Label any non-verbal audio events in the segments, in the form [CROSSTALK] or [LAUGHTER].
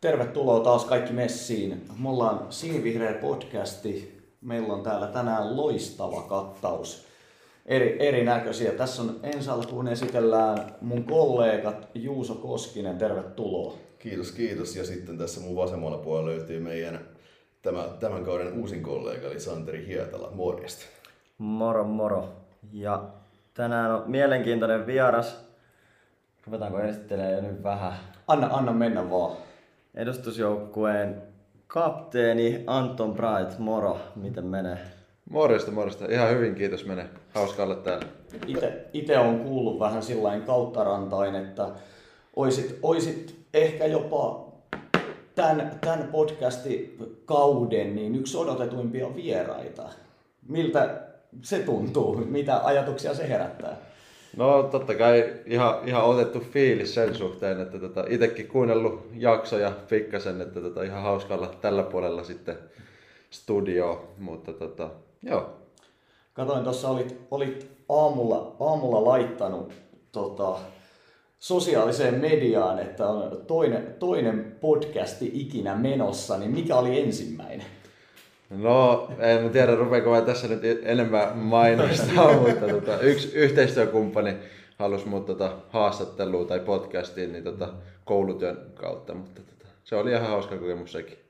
Tervetuloa taas kaikki messiin. Me ollaan Sinivihreä podcasti. Meillä on täällä tänään loistava kattaus eri, erinäköisiä. Tässä on ensi alkuun esitellään mun kollegat Juuso Koskinen. Tervetuloa. Kiitos, kiitos. Ja sitten tässä mun vasemmalla puolella löytyy meidän tämä, tämän kauden uusin kollega, eli Santeri Hietala. Morjesta. Moro moro. Ja tänään on mielenkiintoinen vieras. Ruvetaanko esittelemään jo nyt vähän? Anna, anna mennä vaan. Edustusjoukkueen kapteeni Anton Bright, moro, miten menee? Morjesta, morjesta. Ihan hyvin, kiitos menee. Hauska olla täällä. Ite, ite on kuullut vähän sillain kauttarantain, että oisit, oisit ehkä jopa tämän, tämän podcastin kauden niin yksi odotetuimpia vieraita. Miltä se tuntuu? Mitä ajatuksia se herättää? No totta kai ihan, ihan otettu fiilis sen suhteen, että tota, itsekin kuunnellut jaksoja pikkasen, että tota, ihan hauska olla tällä puolella sitten studio, mutta tota, joo. Katoin tuossa olit, olit aamulla, aamulla laittanut tota, sosiaaliseen mediaan, että on toinen, toinen podcasti ikinä menossa, niin mikä oli ensimmäinen? No, en tiedä rupeako vai tässä nyt enemmän mainostaa, mutta tota, yksi yhteistyökumppani halusi mut tota, haastatteluun tai podcastiin niin tota, koulutyön kautta, mutta tota, se oli ihan hauska kokemus sekin.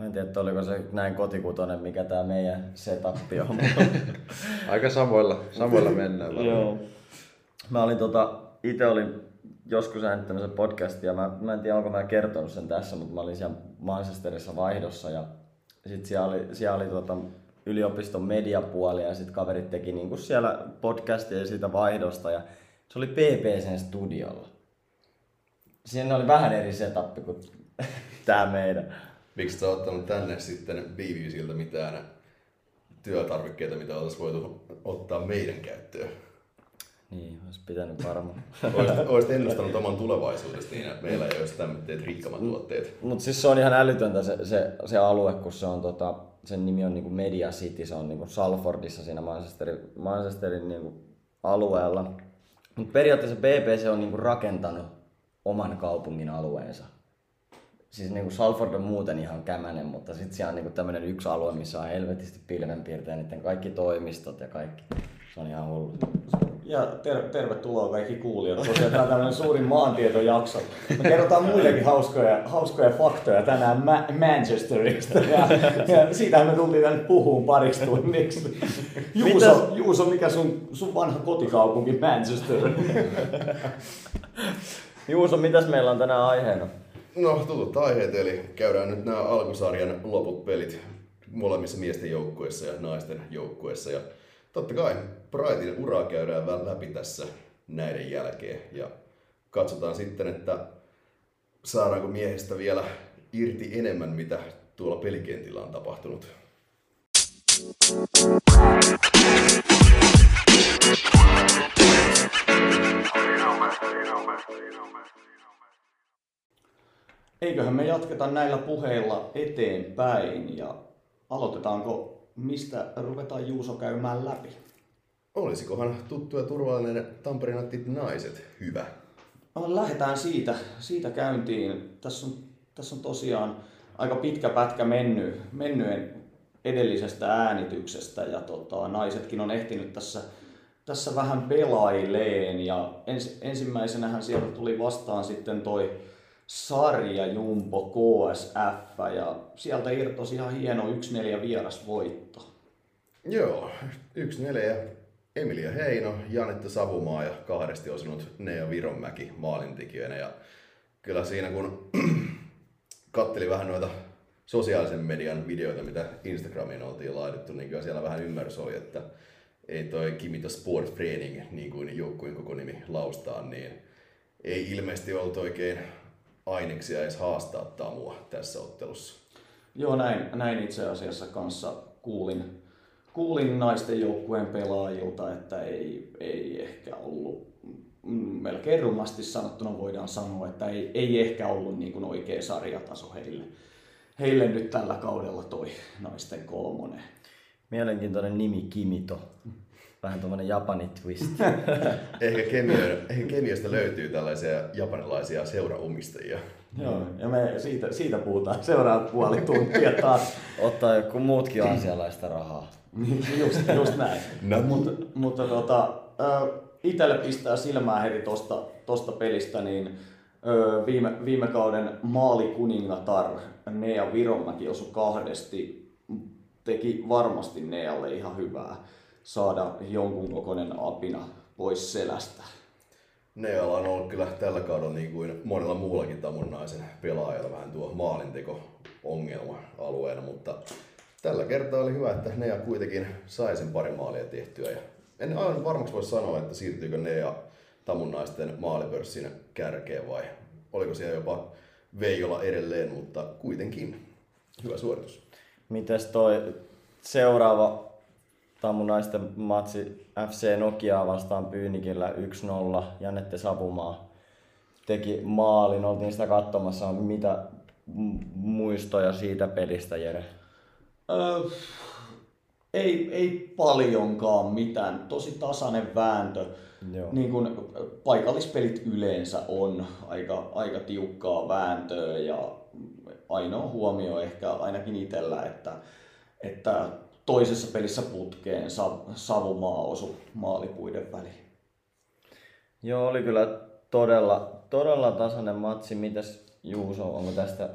Mä en tiedä, että oliko se näin kotikutonen, mikä tää meidän setup on. [LAUGHS] Aika samoilla, samoilla mennään. varmaan. Joo. Mä olin tota, itse olin joskus äänittämässä podcastia, mä, mä en tiedä onko mä kertonut sen tässä, mutta mä olin siellä Manchesterissa vaihdossa ja sit siellä oli, siellä oli tota, yliopiston mediapuoli ja sitten kaverit teki niinku siellä podcastia siitä vaihdosta ja se oli PPCn studiolla. Siinä oli vähän eri setup kuin tää meidän. Miksi sä ottanut tänne sitten BBCltä mitään työtarvikkeita, mitä oltaisiin voitu ottaa meidän käyttöön? Niin, olisi pitänyt varmaan. [LAUGHS] Oisit, oisit ennustanut oman tulevaisuudesta niin, että meillä ei olisi tämmöiset rikkamat tuotteet. Mutta siis se on ihan älytöntä se, se, se alue, kun se on tota, sen nimi on niinku Media City, se on niinku Salfordissa siinä Manchesterin, Manchesterin niinku alueella. Mutta periaatteessa BBC on niinku rakentanut oman kaupungin alueensa. Siis niinku Salford on muuten ihan kämänen, mutta sitten siellä on niinku tämmöinen yksi alue, missä on helvetisti pilvenpiirtejä, niiden kaikki toimistot ja kaikki. Se on ihan hullu. Ja ter- tervetuloa kaikki kuulijat. Tosiaan tämä on tämmöinen suurin maantietojakso. Me kerrotaan muillekin hauskoja, hauskoja faktoja tänään Ma- Manchesterista. Ja, ja siitähän me tultiin tänne puhuun pariksi tunniksi. Juuso, Juuso, mikä sun, sun vanha kotikaupunki Manchester? Juuso, mitäs meillä on tänään aiheena? No, tutut aiheet, eli käydään nyt nämä alkusarjan loput pelit molemmissa miesten joukkueissa ja naisten joukkueissa. Ja totta kai Brightin uraa käydään vähän läpi tässä näiden jälkeen. Ja katsotaan sitten, että saadaanko miehistä vielä irti enemmän, mitä tuolla pelikentillä on tapahtunut. Eiköhän me jatketa näillä puheilla eteenpäin ja aloitetaanko, mistä ruvetaan Juuso käymään läpi? Olisikohan tuttu ja turvallinen Tampereenattit naiset hyvä? No, lähdetään siitä, siitä käyntiin. Tässä on, tässä on tosiaan aika pitkä pätkä mennyt, mennyen edellisestä äänityksestä ja tota, naisetkin on ehtinyt tässä, tässä vähän pelaileen ja ens, ensimmäisenähän sieltä tuli vastaan sitten toi sarja Jumbo KSF ja sieltä irtosi ihan hieno 1-4 vierasvoitto. Joo, yksi neljä. Emilia Heino, Janetta Savumaa ja kahdesti osunut Nea Vironmäki maalintekijöinä. Ja kyllä siinä kun [CLEARS THROAT] katteli vähän noita sosiaalisen median videoita, mitä Instagramiin oltiin laitettu, niin kyllä siellä vähän ymmärrys oli, että ei toi Kimito Sport Training, niin kuin joukkueen koko nimi laustaa, niin ei ilmeisesti ollut oikein aineksia edes haastaa Tamua tässä ottelussa. Joo, näin, näin itse asiassa kanssa kuulin, kuulin naisten joukkueen pelaajilta, että ei, ei ehkä ollut, mm, melkein rumasti sanottuna voidaan sanoa, että ei, ei ehkä ollut niin kuin oikea sarjataso heille. Heille nyt tällä kaudella toi naisten kolmonen. Mielenkiintoinen nimi Kimito. Vähän tuommoinen Japani twist. [LAUGHS] Ehkä, kemio, ehkä kemiosta löytyy tällaisia japanilaisia seuraomistajia. Joo, ja me siitä, siitä puhutaan seuraavat puoli tuntia taas. [LAUGHS] Ottaa joku muutkin asialaista rahaa. just, just näin. No. Mutta, mutta tota, itselle pistää silmää heti tosta, tosta pelistä, niin ö, viime, viime kauden maalikuningatar Nea Viromäki osui kahdesti. Teki varmasti Nealle ihan hyvää saada jonkun kokoinen apina pois selästä. Neala on ollut kyllä tällä kaudella niin kuin monella muullakin tamunnaisen pelaajalla vähän tuo maalinteko ongelma alueena, mutta tällä kertaa oli hyvä, että Nea kuitenkin sai sen pari maalia tehtyä. Ja en aivan varmaksi voi sanoa, että siirtyykö Nea tamunnaisten maalipörssin kärkeen vai oliko siellä jopa Veijola edelleen, mutta kuitenkin hyvä suoritus. Mites toi seuraava tammunaisten matsi FC Nokiaa vastaan Pyynikillä 1-0. Janette Sapumaa teki maalin, oltiin sitä katsomassa. Mitä muistoja siitä pelistä, Jere? Öö, ei, ei paljonkaan mitään. Tosi tasainen vääntö. Joo. Niin kuin paikallispelit yleensä on aika, aika tiukkaa vääntöä ja ainoa huomio ehkä ainakin itsellä, että, että toisessa pelissä putkeen Savumaa osu maalipuiden väliin. Joo, oli kyllä todella, todella tasainen matsi. Mitäs Juuso, onko tästä,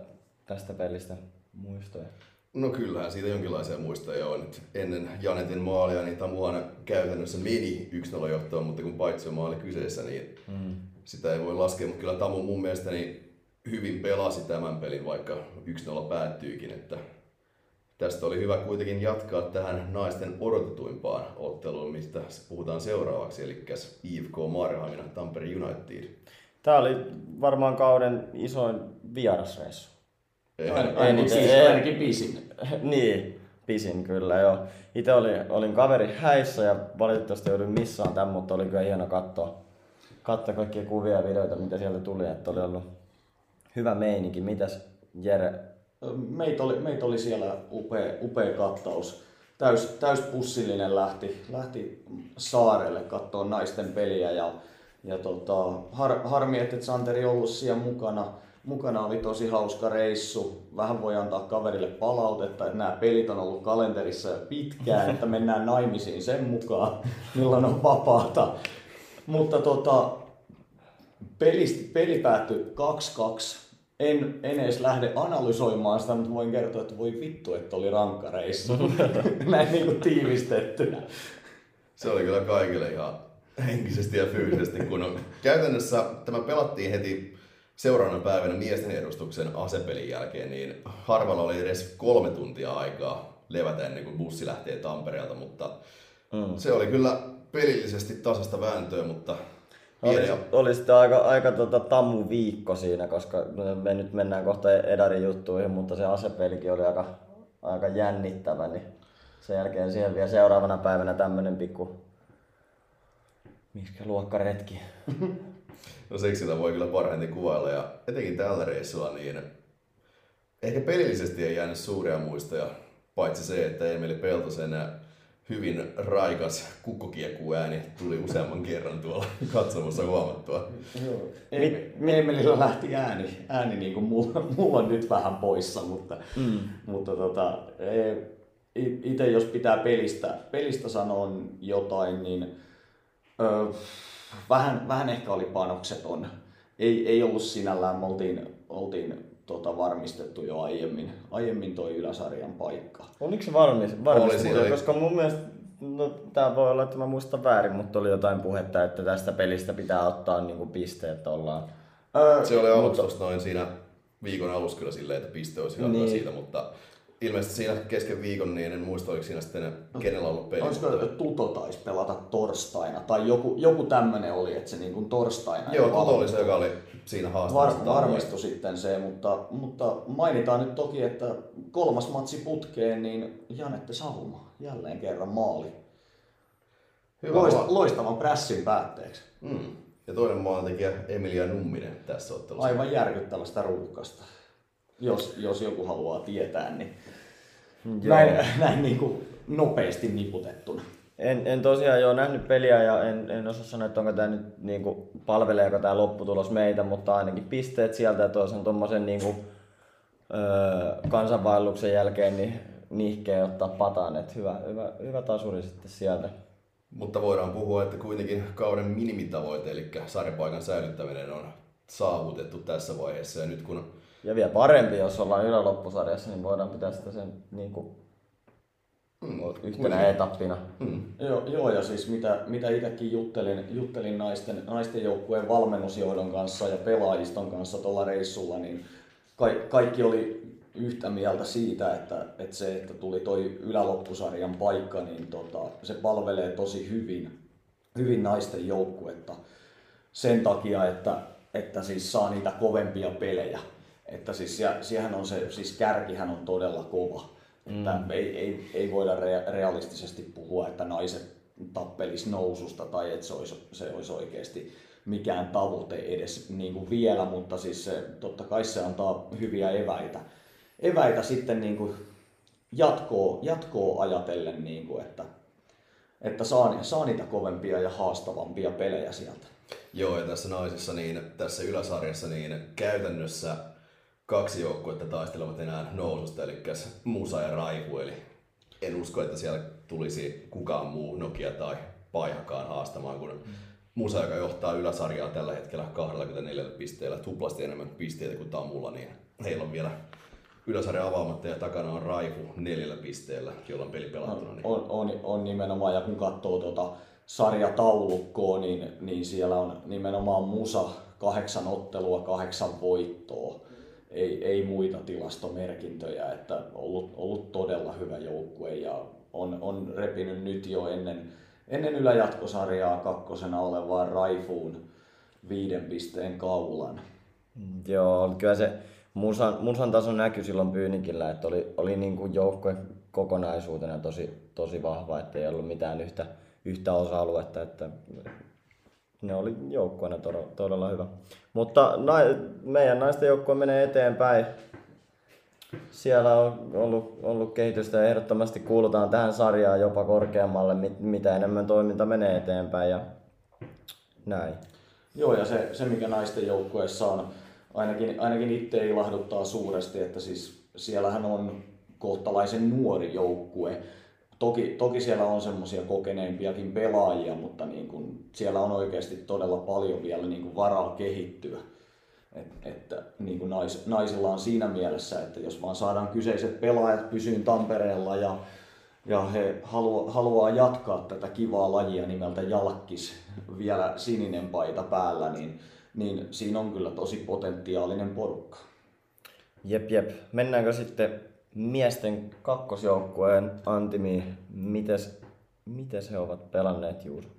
tästä pelistä muistoja? No kyllähän siitä jonkinlaisia muistoja on. Et ennen Janetin maalia niin Tamuana käytännössä meni 1-0 johtoon, mutta kun paitsi maali kyseessä, niin mm. sitä ei voi laskea. Mutta kyllä Tamu mun mielestä niin hyvin pelasi tämän pelin, vaikka 1-0 päättyykin. Että tästä oli hyvä kuitenkin jatkaa tähän naisten odotetuimpaan otteluun, mistä puhutaan seuraavaksi, eli IFK Marhamina Tampere United. Tämä oli varmaan kauden isoin vierasreissu. Ainakin, siis, ainakin pisin. [LAUGHS] niin, pisin kyllä joo. Itse olin, olin kaveri häissä ja valitettavasti joudun missään tämän, mutta oli kyllä hieno katsoa, katsoa kaikkia kuvia ja videoita, mitä sieltä tuli, että oli ollut hyvä meininki. Mitäs Jere? Meitä oli, meitä oli siellä upea, upea kattaus. Täys, täys pussillinen lähti, lähti saarelle katsoa naisten peliä ja, ja tota, har, harmi, että Santeri ollut siellä mukana mukana oli tosi hauska reissu. Vähän voi antaa kaverille palautetta, että nämä pelit on ollut kalenterissa jo pitkään, että mennään naimisiin sen mukaan, milloin on vapaata. Mutta tota, peli, peli päättyi 2-2. En, en edes lähde analysoimaan sitä, mutta voin kertoa, että voi vittu, että oli rankka reissu. [LAUGHS] Näin niin kuin tiivistettynä. Se oli kyllä kaikille ihan henkisesti ja fyysisesti, kun on, käytännössä tämä pelattiin heti seuraavana päivänä miesten edustuksen asepelin jälkeen, niin harvalla oli edes kolme tuntia aikaa levätä ennen kuin bussi lähtee Tampereelta, mutta mm. se oli kyllä pelillisesti tasasta vääntöä, mutta oli, oli sitten aika, aika tota, tammu viikko siinä, koska me nyt mennään kohta Edarin juttuihin, mutta se asepelikin oli aika, aika jännittävä, niin sen jälkeen siihen vielä seuraavana päivänä tämmönen pikku, miskä luokkaretki. [LAUGHS] No siksi sitä voi kyllä parhaiten kuvailla ja etenkin tällä reissulla niin ehkä pelillisesti ei jäänyt suuria muistoja, paitsi se, että Emeli Peltosen hyvin raikas kukkokieku-ääni tuli useamman kerran tuolla katsomossa huomattua. Joo. Emelillä lähti ääni, ääni niin kuin mulla, mulla on nyt vähän poissa, mutta, mm. mutta tota, e, itse jos pitää pelistä, pelistä sanoa jotain, niin ö, vähän, vähän ehkä oli panokseton. Ei, ei ollut sinällään, me oltiin, oltiin tota, varmistettu jo aiemmin, aiemmin toi yläsarjan paikka. Oliko se varmis, varmistettu? Oli, koska mun mielestä, no tää voi olla, että mä muistan väärin, mutta oli jotain puhetta, että tästä pelistä pitää ottaa niin kuin pisteet ollaan. Öö, se oli aluksi mutta... noin siinä viikon alussa kyllä silleen, että piste olisi niin. siitä, mutta ilmeisesti siinä kesken viikon, niin en muista oliko siinä sitten kenellä ollut peli. Olisiko mutta- Tuto taisi pelata torstaina, tai joku, joku tämmönen oli, että se niin kuin torstaina Joo, jo Tuto oli se, joka oli siinä haastamassa. Var, varmistui sitten se, mutta, mutta mainitaan nyt toki, että kolmas matsi putkeen, niin Janette Savuma jälleen kerran maali. Hyvä Loist, loistavan prässin päätteeksi. Mm. Ja toinen maalintekijä Emilia Numminen tässä ottelussa. Aivan järkyttävästä ruuhkasta. Jos, jos joku haluaa tietää, niin Joo. näin, [LAUGHS] näin niin kuin nopeasti niputettuna. En, en tosiaan jo nähnyt peliä ja en, en osaa sanoa, että onko tämä nyt niinku, palveleeko tämä lopputulos meitä, mutta ainakin pisteet sieltä ja toisen tuommoisen niinku, öö, kansanvaelluksen jälkeen niin nihkeä ottaa pataan. Et hyvä, hyvä, hyvä tasuri sitten sieltä. Mutta voidaan puhua, että kuitenkin kauden minimitavoite, eli sarjapaikan säilyttäminen on saavutettu tässä vaiheessa. Ja nyt kun Ja vielä parempi, jos ollaan yläloppusarjassa, niin voidaan pitää sitä sen niinku, Mm, yhtenä kuitenkin. etappina. mm, Joo, joo ja siis mitä, mitä itsekin juttelin, juttelin naisten, naisten joukkueen valmennusjohdon kanssa ja pelaajiston kanssa tuolla reissulla, niin ka- kaikki oli yhtä mieltä siitä, että, että se, että tuli toi yläloppusarjan paikka, niin tota, se palvelee tosi hyvin, hyvin naisten joukkuetta sen takia, että, että siis saa niitä kovempia pelejä. Että siis sie- siehän on se, siis kärkihän on todella kova. Että ei, ei, ei voida rea- realistisesti puhua, että naiset tappelis noususta tai että se olisi, se olisi oikeasti mikään tavoite edes niin kuin vielä, mutta siis se, totta kai se antaa hyviä eväitä, eväitä sitten niin kuin jatkoa, jatkoa ajatellen, niin kuin, että, että saa, saa niitä kovempia ja haastavampia pelejä sieltä. Joo, ja tässä naisissa, niin tässä yläsarjassa, niin käytännössä kaksi joukkuetta taistelevat enää noususta, eli Musa ja Raivu, eli en usko, että siellä tulisi kukaan muu Nokia tai Paihakaan haastamaan, kun Musa, joka johtaa yläsarjaa tällä hetkellä 24 pisteellä, tuplasti enemmän pisteitä kuin Tamulla, niin heillä on vielä yläsarja avaamatta ja takana on Raivu neljällä pisteellä, jolla on peli pelattuna. Niin On, on, on nimenomaan, ja kun katsoo tuota sarjataulukkoa, niin, niin siellä on nimenomaan Musa kahdeksan ottelua, kahdeksan voittoa. Ei, ei muita tilastomerkintöjä, että ollut, ollut todella hyvä joukkue ja on, on repinyt nyt jo ennen, ennen yläjatkosarjaa kakkosena olevaan Raifuun viiden pisteen kaulan. Mm, Joo, kyllä se musan, musan taso näkyi silloin Pyynikillä, että oli, oli niin kuin joukkue kokonaisuutena tosi, tosi vahva, että ei ollut mitään yhtä, yhtä osa-aluetta, että ne oli joukkueena todella, todella hyvä. Mutta na, meidän naisten joukkue menee eteenpäin. Siellä on ollut, ollut kehitystä ja ehdottomasti kuulutaan tähän sarjaan jopa korkeammalle, mit- mitä enemmän toiminta menee eteenpäin ja näin. Joo, ja se, se mikä naisten joukkueessa on, ainakin, ainakin itse ilahduttaa suuresti, että siis siellähän on kohtalaisen nuori joukkue. Toki, toki siellä on semmoisia kokeneempiakin pelaajia, mutta niin kun, siellä on oikeasti todella paljon vielä niin kun varaa kehittyä. Et, että niin kuin nais, naisilla on siinä mielessä, että jos vaan saadaan kyseiset pelaajat pysyyn Tampereella ja, ja he haluaa, haluaa jatkaa tätä kivaa lajia nimeltä jalkkis, vielä sininen paita päällä, niin, niin siinä on kyllä tosi potentiaalinen porukka. Jep, jep. Mennäänkö sitten miesten kakkosjoukkueen Antimiin? Mites, mites he ovat pelanneet Juuso?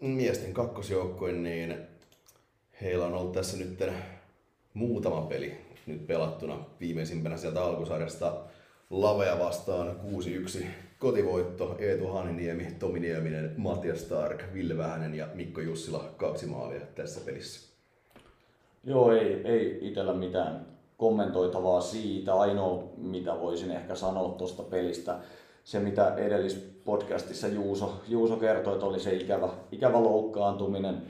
miesten kakkosjoukkue, niin heillä on ollut tässä nyt muutama peli nyt pelattuna. Viimeisimpänä sieltä alkusarjasta Lavea vastaan 6-1 kotivoitto. Eetu Haniniemi, Tomi Nieminen, Matias Stark, Ville Vähänen ja Mikko Jussila kaksi maalia tässä pelissä. Joo, ei, ei itsellä mitään kommentoitavaa siitä. Ainoa, mitä voisin ehkä sanoa tuosta pelistä, se mitä edellispodcastissa Juuso, Juuso kertoi, että oli se ikävä, ikävä loukkaantuminen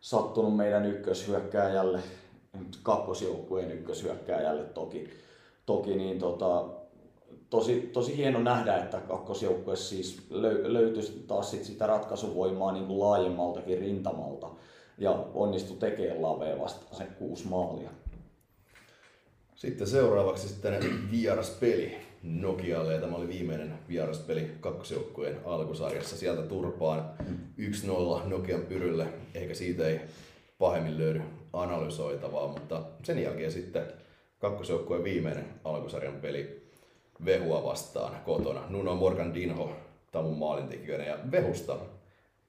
sattunut meidän ykköshyökkääjälle, kakkosjoukkueen ykköshyökkääjälle toki, toki niin tota, tosi, tosi hieno nähdä, että kakkosjoukkue siis löy, löytyisi taas sit sitä ratkaisuvoimaa niin kuin laajemmaltakin rintamalta ja onnistui tekemään lavea vasta sen kuusi maalia. Sitten seuraavaksi sitten vieraspeli Nokialle. Tämä oli viimeinen vieraspeli kakkosjoukkueen alkusarjassa. Sieltä turpaan 1-0 Nokian pyrylle. Eikä siitä ei pahemmin löydy analysoitavaa, mutta sen jälkeen sitten kakkosjoukkueen viimeinen alkusarjan peli Vehua vastaan kotona. Nuno Morgan Dinho Tamun maalintekijöinä ja Vehusta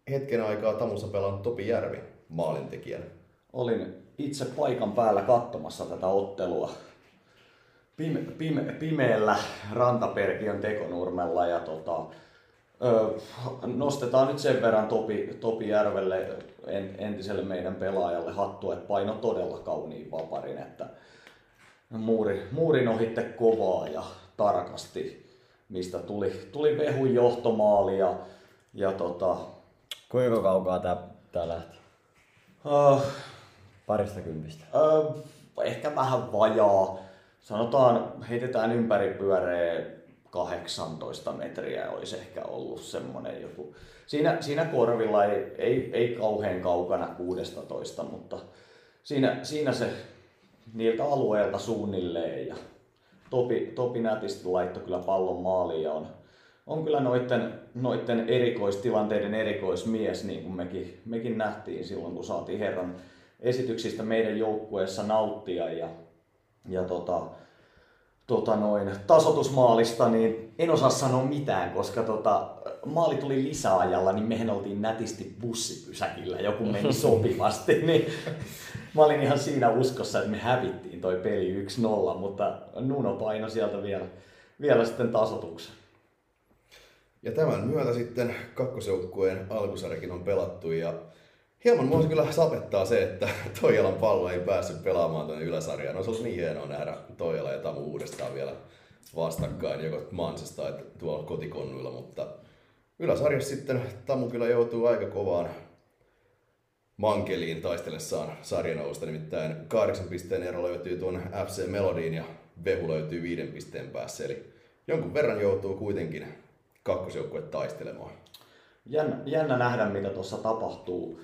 hetken aikaa Tamussa pelannut Topi Järvi maalintekijänä. Olin itse paikan päällä katsomassa tätä ottelua pime, pime, pimeällä Rantaperkiön tekonurmella ja tota, nostetaan nyt sen verran Topi, Topi Järvelle, en, entiselle meidän pelaajalle hattua, että paino todella kauniin vaparin, että muuri, muurin ohitte kovaa ja tarkasti, mistä tuli, tuli Vehun johtomaali ja, ja tota, Kuinka kaukaa tää, tää lähti? uh, Parista kympistä. Öö, ehkä vähän vajaa. Sanotaan, heitetään ympäripyöreä 18 metriä olisi ehkä ollut semmonen joku. Siinä, siinä korvilla ei, ei, ei kauhean kaukana 16, mutta siinä, siinä se niiltä alueelta suunnilleen. Ja Topi, Topi nätisti laittoi kyllä pallon maaliin ja on, on kyllä noitten, noitten erikoistilanteiden erikoismies, niin kuin mekin, mekin nähtiin silloin, kun saatiin herran esityksistä meidän joukkueessa nauttia. Ja, ja tota, tota noin, tasotusmaalista, niin en osaa sanoa mitään, koska tota, maali tuli lisäajalla, niin mehän oltiin nätisti bussipysäkillä, joku meni [LAUGHS] sopivasti, niin mä olin ihan siinä uskossa, että me hävittiin toi peli 1-0, mutta Nuno paino sieltä vielä, vielä sitten tasotuksen. Ja tämän myötä sitten kakkosjoukkueen alkusarjakin on pelattu ja hieman mua kyllä sapettaa se, että [LAUGHS] Toijalan pallo ei päässyt pelaamaan tuonne yläsarjaan. No se olisi niin hienoa nähdä Toijala ja Tamu uudestaan vielä vastakkain, joko Mansessa tai tuolla kotikonnuilla, mutta yläsarjassa sitten Tamu kyllä joutuu aika kovaan mankeliin taistellessaan sarjanousta, nimittäin kahdeksan pisteen ero löytyy tuon FC Melodiin ja Vehu löytyy viiden pisteen päässä, eli jonkun verran joutuu kuitenkin kakkosjoukkue taistelemaan. Jännä, jännä nähdä, mitä tuossa tapahtuu.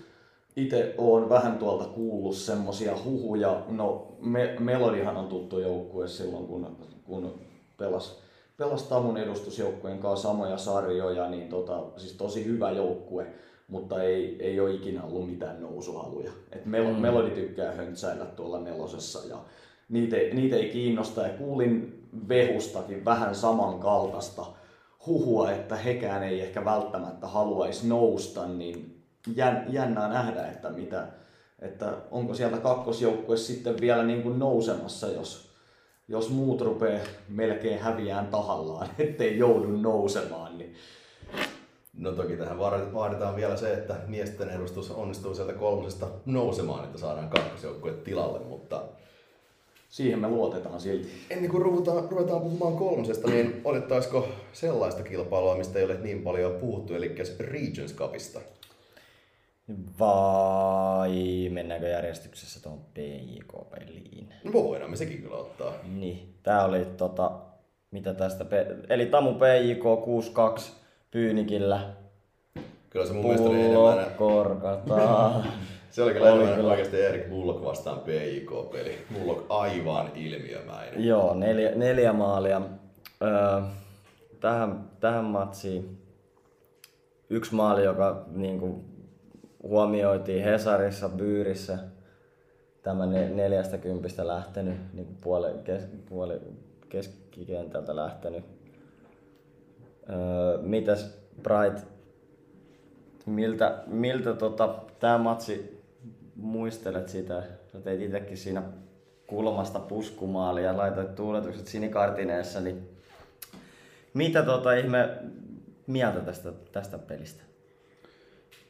Itse olen vähän tuolta kuullut semmosia huhuja. No, me, Melodihan on tuttu joukkue silloin, kun, kun pelas, pelas Tamun edustusjoukkueen kanssa samoja sarjoja, niin tota, siis tosi hyvä joukkue, mutta ei, ei ole ikinä ollut mitään nousuhaluja. Et Mel, mm. Melodi tykkää höntsäillä tuolla nelosessa ja niitä, niitä ei kiinnosta. Ja kuulin Vehustakin vähän samankaltaista huhua, että hekään ei ehkä välttämättä haluaisi nousta, niin jännää nähdä, että, mitä, että onko sieltä kakkosjoukkue sitten vielä niin kuin nousemassa, jos, jos muut rupeaa melkein häviään tahallaan, [LAUGHS] ettei joudu nousemaan. Niin No toki tähän vaaditaan- vielä se, että miesten edustus onnistuu sieltä kolmosesta nousemaan, että saadaan kakkosjoukkue tilalle, mutta siihen me luotetaan silti. ennen kuin ruvetaan, ruvetaan puhumaan kolmosesta, niin odottaisiko sellaista kilpailua, mistä ei ole niin paljon puhuttu, eli Regions Cupista? Vai mennäänkö järjestyksessä tuohon PJK-peliin? No voidaan me sekin kyllä ottaa. Niin, tää oli tota, mitä tästä, pe- eli Tamu PJK 6-2 Pyynikillä. Kyllä se mun mielestä oli enemmän, korkataan. [LAUGHS] se oli kyllä Oli enemmän kyllä. oikeasti Erik Bullock vastaan PJK-peli. Bullock aivan ilmiömäinen. Joo, neljä, neljä maalia. Öö, tähän, tähän matsiin yksi maali, joka niin kuin, huomioitiin Hesarissa, Byyrissä. Tämä ne, neljästä kympistä lähtenyt, niin puole, kes, puole, keskikentältä lähtenyt. Öö, mitäs Bright, miltä, miltä tota, tämä matsi muistelet sitä? Sä teit itsekin siinä kulmasta puskumaali ja laitoit tuuletukset sinikartineessa, niin mitä tota ihme mieltä tästä, tästä pelistä?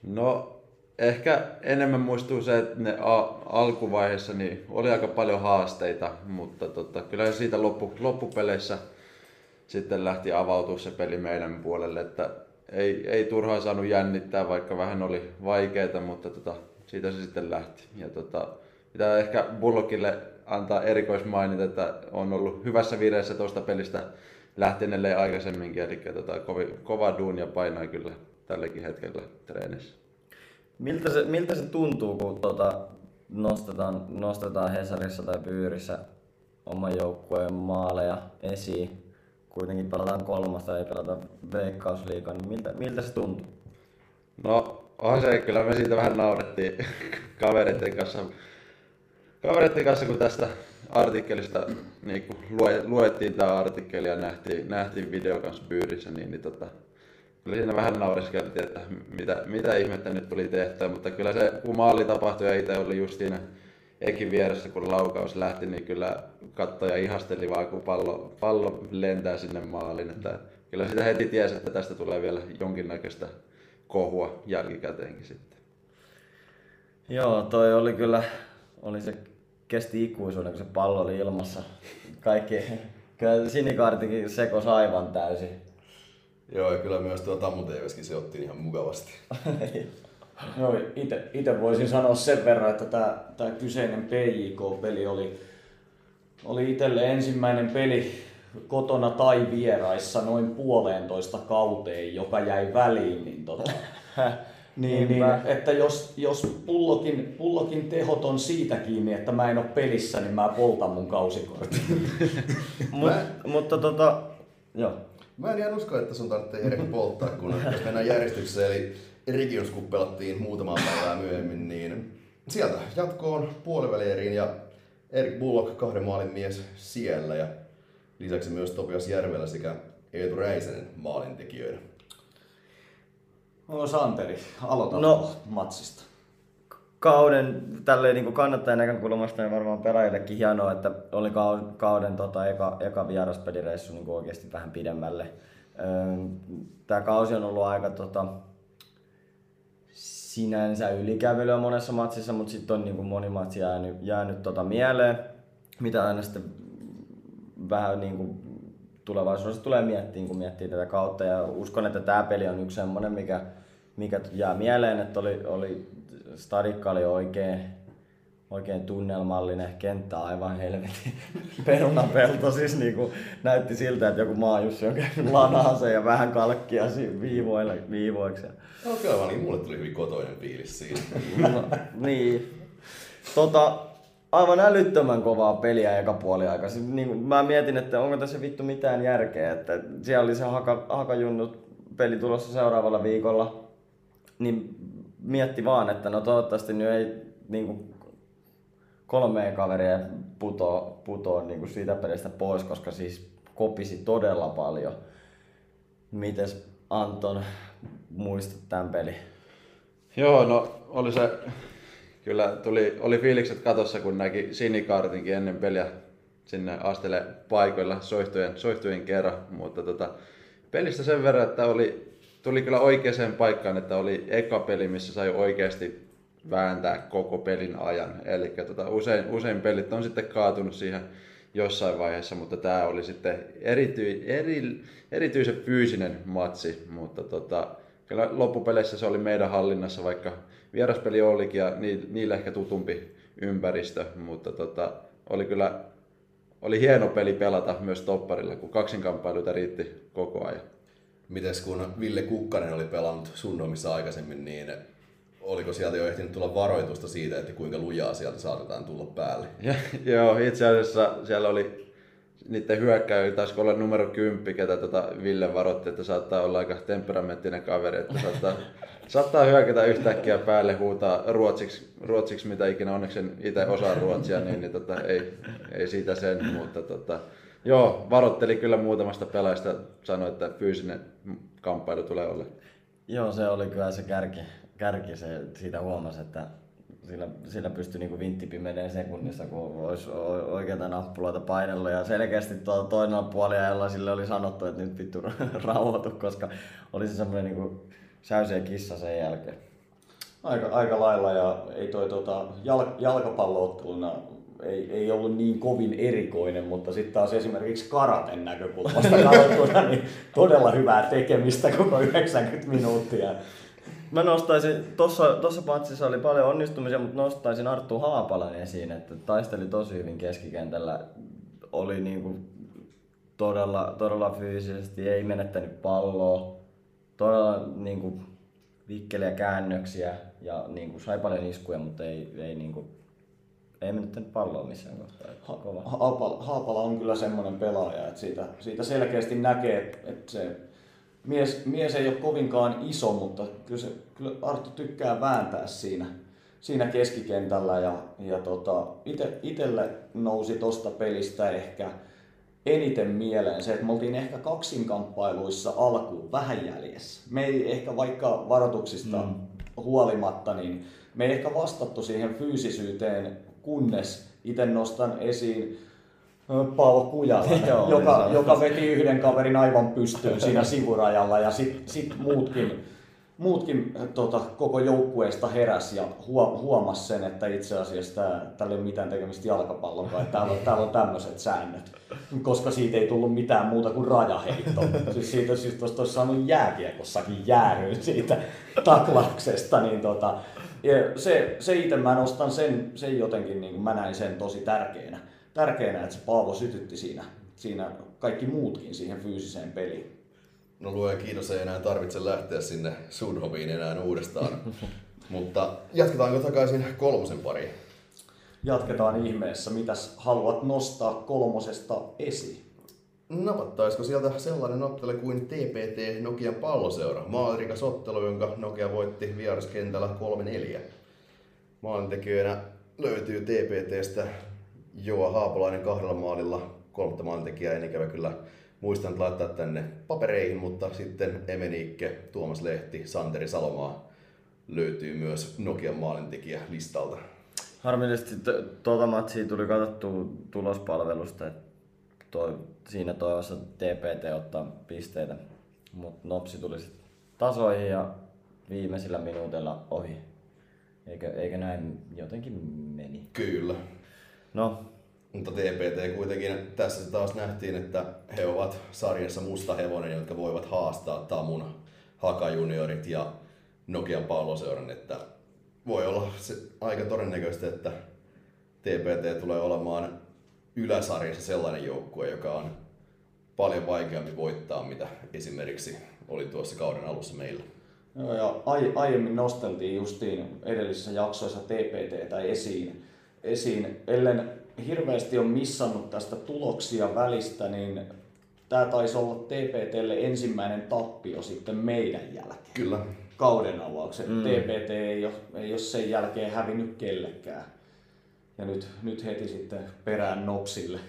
No ehkä enemmän muistuu se, että ne a- alkuvaiheessa niin oli aika paljon haasteita, mutta tota, kyllä siitä loppu, loppupeleissä sitten lähti avautua se peli meidän puolelle, että ei, ei turhaan saanut jännittää, vaikka vähän oli vaikeaa, mutta tota, siitä se sitten lähti. Ja tota, pitää ehkä Bullockille antaa erikoismainita, että on ollut hyvässä vireessä tuosta pelistä lähteneelle aikaisemminkin, eli tota, kovi, kova duunia painaa kyllä tälläkin hetkellä treenissä. Miltä se, miltä se tuntuu, kun tota, nostetaan, nostetaan Hesarissa tai Pyyrissä oman joukkueen maaleja esiin? Kuitenkin pelataan kolmasta, ei pelata veikkausliikaa, niin miltä, miltä se tuntuu? No, onhan se, kyllä me siitä vähän naurettiin [LAUGHS] kavereiden kanssa. Kavereiden kanssa, kun tästä artikkelista niin kun lue, luettiin tämä artikkeli ja nähtiin, nähtiin video kanssa pyyrissä, niin, niin tota, kyllä siinä vähän naureskeltiin, että mitä, mitä ihmettä nyt tuli tehtyä, mutta kyllä se, kun maali tapahtui ja itse oli just siinä Ekin vieressä, kun laukaus lähti, niin kyllä kattoja ihasteli vaan, kun pallo, pallo lentää sinne maaliin. Että kyllä sitä heti tiesi, että tästä tulee vielä jonkinnäköistä kohua jälkikäteenkin sitten. Joo, toi oli kyllä, oli se, kesti ikuisuuden, kun se pallo oli ilmassa. Kaikki, kyllä sinikaartikin sekos aivan täysin. Joo, ja kyllä myös tuo Tammu TVskin se otti ihan mukavasti. [LAUGHS] Joo, itse voisin sanoa sen verran, että tämä, tämä kyseinen PJK-peli oli, oli itselle ensimmäinen peli kotona tai vieraissa noin puoleentoista kauteen, joka jäi väliin, niin, tota, [LAUGHS] niin, niin että jos, jos pullokin, pullokin tehot on siitä kiinni, että mä en ole pelissä, niin mä poltan mun kausikortin. [LAUGHS] Mut, mutta tota, joo. Mä en ihan usko, että sun tarvitsee Erik polttaa, kun jos mennään järjestykseen, eli Rigius kun pelattiin muutama päivää myöhemmin, niin sieltä jatkoon puolivälieriin ja Erik Bullock kahden maalin mies siellä ja lisäksi myös Topias Järvelä sekä Eetu Räisänen maalintekijöinä. No Santeri, aloita No. matsista. Kauden tälleen niin kannattajan näkökulmasta niin varmaan pelaajillekin hienoa, että oli kau- kauden tota, eka, eka vieraspelireissu niin oikeasti vähän pidemmälle. Tämä kausi on ollut aika tota, sinänsä ylikävelyä monessa matsissa, mutta sitten on niin kuin moni matsi jäänyt, jäänyt tota mieleen, mitä aina sitten vähän niin kuin tulevaisuudessa tulee miettiä, kun miettii tätä kautta. Ja uskon, että tämä peli on yksi semmoinen, mikä, mikä jää mieleen, että oli, oli stadikka oli oikein, oikein tunnelmallinen, kenttä aivan helvetin [LAUGHS] perunapelto, siis niinku näytti siltä, että joku maajussi on käynyt ja vähän kalkkia viivoille, viivoiksi. No kyllä vaan, niin mulle tuli hyvin kotoinen fiilis siinä. No, niin. Tota, aivan älyttömän kovaa peliä eka puoli aika. Siis, niin, mä mietin, että onko tässä vittu mitään järkeä, että siellä oli se haka, hakajunnut peli tulossa seuraavalla viikolla, niin mietti vaan, että no toivottavasti nyt ei niin kuin, kolmeen kaveria putoo, putoo niin kuin siitä pelistä pois, koska siis kopisi todella paljon. Mites Anton, muistat tämän pelin? Joo, no oli se, kyllä tuli, oli fiilikset katossa, kun näki sinikaartinkin ennen peliä sinne astele paikoilla soihtujen, soihtujen kerran, mutta tota, pelistä sen verran, että oli, tuli kyllä oikeaan paikkaan, että oli eka peli, missä sai oikeasti vääntää koko pelin ajan. Eli tota, usein, usein pelit on sitten kaatunut siihen jossain vaiheessa, mutta tämä oli sitten erity, eri, erityisen fyysinen matsi, mutta tota, kyllä loppupeleissä se oli meidän hallinnassa, vaikka vieraspeli olikin ja niille ehkä tutumpi ympäristö, mutta tota, oli kyllä oli hieno peli pelata myös topparilla, kun kaksinkamppailuita riitti koko ajan. Mites kun Ville Kukkanen oli pelannut sunnomissa aikaisemmin, niin oliko sieltä jo ehtinyt tulla varoitusta siitä, että kuinka lujaa sieltä saatetaan tulla päälle? [LAUGHS] Ja, joo, itse asiassa siellä oli niiden hyökkäjä, taisi olla numero 10, ketä tota Ville varoitti, että saattaa olla aika temperamenttinen kaveri, että saattaa, [LAUGHS] saattaa hyökätä yhtäkkiä päälle, huutaa ruotsiksi, ruotsiksi mitä ikinä, onneksi en itse osaa ruotsia, niin, niin tota, ei, ei siitä sen, mutta tota, joo, varoitteli kyllä muutamasta pelaajasta, sanoi, että fyysinen kamppailu tulee olla. Joo, se oli kyllä se kärki, kärki se, siitä huomasi, että sillä, sillä pystyi niinku vinttipimedeen sekunnissa, kun olisi oikeita nappuloita painellut. Ja selkeästi tuolla toisella puoliajalla sille oli sanottu, että nyt vittu [LAUGHS] rauhoitu, koska oli se semmoinen niinku säysiä kissa sen jälkeen. Aika, aika lailla ja ei toi tota, jal, jalkapallootteluna ei, ei ollut niin kovin erikoinen, mutta sitten taas esimerkiksi karaten näkökulmasta [LAUGHS] katsottuna, niin todella hyvää tekemistä koko 90 minuuttia. Mä nostaisin, tossa, tossa patsissa oli paljon onnistumisia, mutta nostaisin Arttu Haapalan esiin, että taisteli tosi hyvin keskikentällä. Oli niinku todella, todella fyysisesti, ei menettänyt palloa, todella niinku vikkeliä käännöksiä ja niinku sai paljon iskuja, mutta ei, ei, niinku, ei menettänyt palloa missään kohtaa. Kova. Haapala, Haapala on kyllä semmoinen pelaaja, että siitä, siitä selkeästi näkee, että se mies, mies ei ole kovinkaan iso, mutta kyllä, se, kyllä Arttu tykkää vääntää siinä, siinä keskikentällä ja, ja tota, ite, itelle nousi tosta pelistä ehkä eniten mieleen se, että me oltiin ehkä kaksinkamppailuissa alkuun vähän jäljessä. Me ei ehkä vaikka varoituksista mm. huolimatta, niin me ei ehkä vastattu siihen fyysisyyteen, kunnes itse nostan esiin Paavo Kujala, [LAUGHS] Joo, joka, niin joka veti yhden kaverin aivan pystyyn siinä sivurajalla ja sitten sit muutkin, muutkin tota, koko joukkueesta heräs ja huomasi sen, että itse asiassa tää, tällä ei ole mitään tekemistä jalkapallon kanssa, täällä on, täällä on tämmöiset säännöt, koska siitä ei tullut mitään muuta kuin rajaheitto. Siis siitä siis tuosta olisi saanut jääkiekossakin jäähyyn siitä taklauksesta, niin tota, ja se, se itse mä nostan sen, sen jotenkin, niin mä näin sen tosi tärkeänä tärkeänä, että se Paavo sytytti siinä, siinä kaikki muutkin siihen fyysiseen peliin. No luoja kiitos, ei enää tarvitse lähteä sinne Sudhoviin enää uudestaan. [LAUGHS] Mutta jatketaanko takaisin kolmosen pariin? Jatketaan ihmeessä. Mitäs haluat nostaa kolmosesta esiin? Napattaisiko sieltä sellainen ottelu kuin TPT Nokian palloseura? Maalirikas ottelu, jonka Nokia voitti vieraskentällä 3-4. Maalintekijöinä löytyy TPTstä Joa Haapolainen kahdella maalilla, kolmatta maalintekijää en ikävä kyllä muistanut laittaa tänne papereihin, mutta sitten Emeniikke, Tuomas Lehti, Santeri Salomaa löytyy myös Nokian maalintekijä listalta. Harmillisesti tuota matsia tuli katsottua tulospalvelusta, että toi, siinä toivossa TPT ottaa pisteitä, mutta Nopsi tuli sitten tasoihin ja viimeisillä minuutilla ohi. Eikö, eikö näin jotenkin meni? Kyllä. No. Mutta TPT kuitenkin, tässä taas nähtiin, että he ovat sarjassa musta hevonen, jotka voivat haastaa Tamun Haka juniorit ja Nokian palloseuran, että voi olla se aika todennäköistä, että TPT tulee olemaan yläsarjassa sellainen joukkue, joka on paljon vaikeampi voittaa, mitä esimerkiksi oli tuossa kauden alussa meillä. Joo, ja ai, aiemmin nosteltiin justiin edellisissä jaksoissa TPTtä esiin, esiin. Ellen hirveästi on missannut tästä tuloksia välistä, niin tämä taisi olla TPTlle ensimmäinen tappio sitten meidän jälkeen. Kyllä. Kauden avauksen. Mm. TPT ei ole, ei ole sen jälkeen hävinnyt kellekään. Ja nyt, nyt heti sitten perään Nopsille.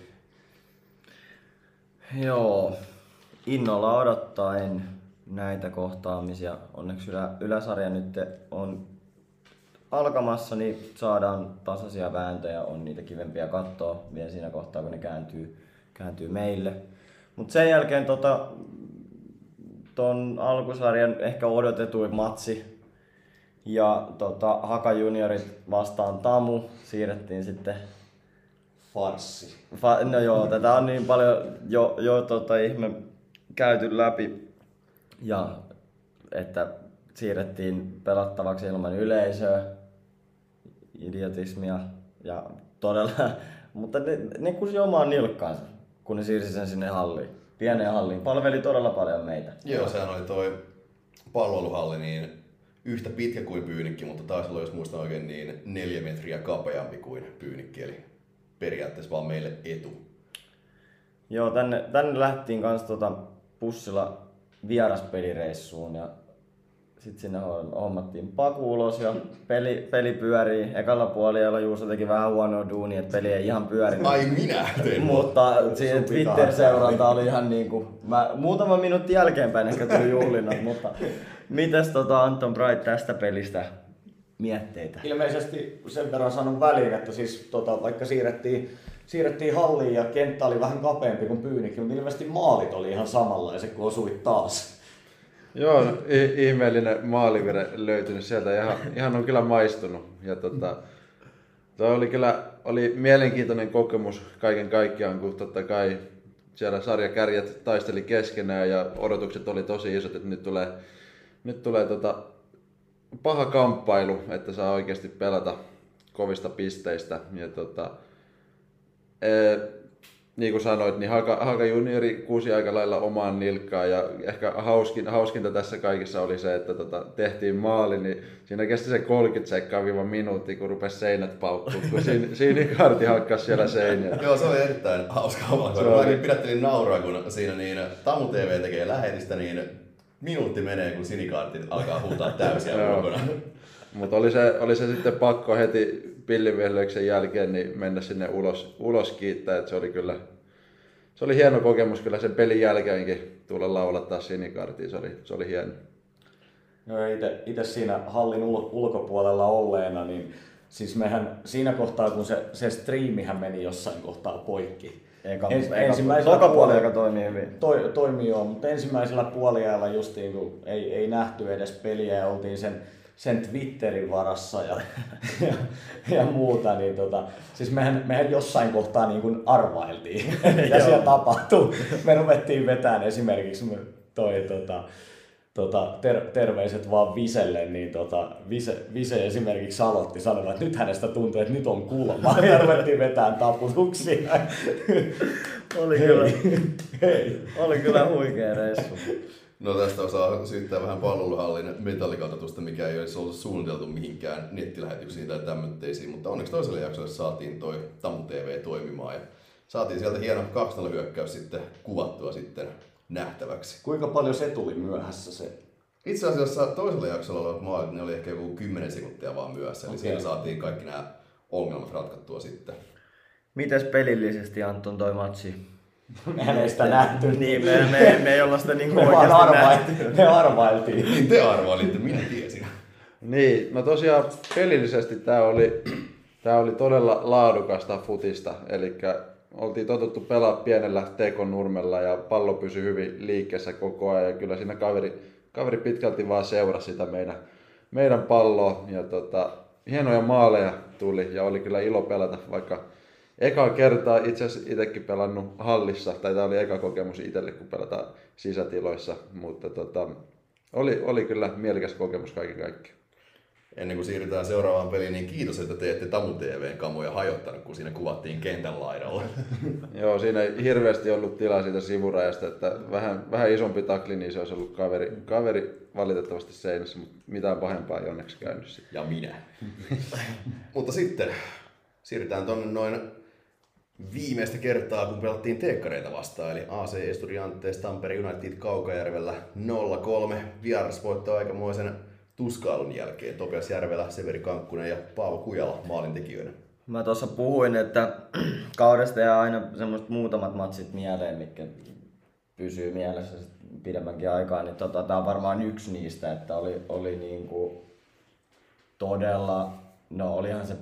Joo, innolla odottaen näitä kohtaamisia. Onneksi ylä, yläsarja nyt on alkamassa, niin saadaan tasaisia vääntöjä, on niitä kivempiä katsoa vielä siinä kohtaa, kun ne kääntyy, kääntyy meille. Mutta sen jälkeen tota, ton alkusarjan ehkä odotetuin matsi ja tota, Haka juniorit vastaan Tamu siirrettiin sitten Farssi. Fa- no joo, tätä on niin paljon jo, jo tota, ihme käyty läpi. Ja että siirrettiin pelattavaksi ilman yleisöä, idiotismia ja todella, [LAUGHS] mutta ne, ne kusi omaan nilkkaansa, kun ne siirsi sen sinne halliin, pieneen halliin. Palveli todella paljon meitä. Joo, sehän oli toi palveluhalli niin yhtä pitkä kuin pyynikki, mutta taas oli, jos muistan oikein, niin neljä metriä kapeampi kuin pyynikki, eli periaatteessa vaan meille etu. Joo, tänne, tänne lähtiin kanssa tota bussilla vieraspelireissuun ja sitten sinne hommattiin paku ulos ja peli, peli pyörii. Ekalla puolella Juuso teki vähän huonoa duunia, että peli ei ihan pyörinyt. Ai minä tein. Mutta siihen Twitter-seuranta oli ihan niinku, mä muutama minuutti jälkeenpäin ehkä tuli juhlinnat, mutta mitäs tota Anton Bright tästä pelistä mietteitä? Ilmeisesti sen verran sanon väliin, että siis tota, vaikka siirrettiin, siirrettiin halliin ja kenttä oli vähän kapeampi kuin pyynikki, mutta ilmeisesti maalit oli ihan samanlaiset kuin osuit taas. Joo, no, ihmeellinen maalivire löytynyt sieltä. Ihan, ihan on kyllä maistunut. Ja tota, toi oli kyllä oli mielenkiintoinen kokemus kaiken kaikkiaan, kun totta kai siellä sarjakärjet taisteli keskenään ja odotukset oli tosi isot, että nyt tulee, nyt tulee tota, paha kamppailu, että saa oikeasti pelata kovista pisteistä. Ja tota, e, niin kuin sanoit, niin Haka, Haka juniori kuusi aika lailla omaan nilkkaan ja ehkä hauskin, hauskinta tässä kaikessa oli se, että tota, tehtiin maali, niin siinä kesti se 30 sekkaa viiva minuutti, kun rupesi seinät paukkuu, kun siinä [LAUGHS] karti hakkasi siellä seiniä. Joo, se oli erittäin hauska havainto. Mä oli... pidättelin nauraa, kun siinä niin Tamu TV tekee lähetistä, niin minuutti menee, kun sinikaartit alkaa huutaa täysiä ulkona. Mutta oli se, oli se sitten pakko heti pillivihelyksen jälkeen niin mennä sinne ulos, ulos kiittää, että se oli kyllä se oli hieno kokemus kyllä sen pelin jälkeenkin tulla laulattaa sinikartiin, se oli, se oli hieno. Joo, itse siinä hallin ul- ulkopuolella olleena, niin siis mehän siinä kohtaa, kun se, se striimihän meni jossain kohtaa poikki. Eka, Ens- eka, ensimmäisellä toka puoli, joka toimii hyvin. Toi, toimii joo, mutta ensimmäisellä puoliajalla justiin kun ei, ei nähty edes peliä ja oltiin sen, sen Twitterin varassa ja, [LAUGHS] ja, ja muuta, niin tota, siis mehän, mehän jossain kohtaa niin kuin arvailtiin, [LAUGHS] ja siellä tapahtui. Me ruvettiin vetämään esimerkiksi me- toi tota, tota, ter, terveiset vaan Viselle, niin tota, Vise, Vise esimerkiksi aloitti sanomaan, että nyt hänestä tuntuu, että nyt on kulma, [LAUGHS] ja ruvettiin vetämään taputuksia. Oli kyllä, Hei. oli kyllä huikea reissu. No tästä osaa syyttää vähän palveluhallin metallikatotusta, mikä ei olisi ollut suunniteltu mihinkään nettilähetyksiin tai tämmöitteisiin, mutta onneksi toiselle jaksolle saatiin toi Tamu TV toimimaan ja saatiin sieltä hieno 2 hyökkäys sitten kuvattua sitten nähtäväksi. Kuinka paljon se tuli myöhässä se? Itse asiassa toisella jaksolla olevat maalit, ne oli ehkä joku 10 sekuntia vaan myöhässä, eli Okei. siinä saatiin kaikki nämä ongelmat ratkattua sitten. Mites pelillisesti Anton toi matsi? [LAUGHS] Mehän ei sitä nähty. [LAUGHS] Niin, me, me, me ei olla sitä niin [LAUGHS] me oikeasti nähty. arvailtiin. Me arvailtiin. Niin te arvailitte, minä tiesin. Niin, no tosiaan pelillisesti tämä oli, tää oli todella laadukasta futista, eli oltiin totuttu pelaa pienellä tekon nurmella ja pallo pysyi hyvin liikkeessä koko ajan. Ja kyllä siinä kaveri, kaveri pitkälti vaan seurasi sitä meidän, meidän palloa. Ja tota, hienoja maaleja tuli ja oli kyllä ilo pelata, vaikka eka kertaa itse asiassa itsekin pelannut hallissa, tai tämä oli eka kokemus itselle, kun pelataan sisätiloissa, mutta tota, oli, oli kyllä mielekäs kokemus kaiken kaikkiaan. Ennen kuin siirrytään seuraavaan peliin, niin kiitos, että te ette Tamu TVn kamoja hajottanut, kun siinä kuvattiin kentän laidalla. [LAUGHS] Joo, siinä ei hirveästi ollut tilaa siitä sivurajasta, että vähän, vähän isompi takli, niin se olisi ollut kaveri, kaveri valitettavasti seinässä, mutta mitään pahempaa ei onneksi käynyt sitten. Ja minä. [LAUGHS] Mutta sitten siirrytään tonne noin viimeistä kertaa, kun pelattiin teekkareita vastaan, eli AC Estudiantes Tampere United Kaukajärvellä 0-3. Vierasvoitto aikamoisen tuskailun jälkeen. Topias Järvelä, Severi Kankkunen ja Paavo Kujala maalintekijöinä. Mä tuossa puhuin, että [CLEARS THROAT] kaudesta jää aina semmoiset muutamat matsit mieleen, mitkä pysyy mielessä pidemmänkin aikaa, niin tota, tää on varmaan yksi niistä, että oli, oli niinku todella, no olihan se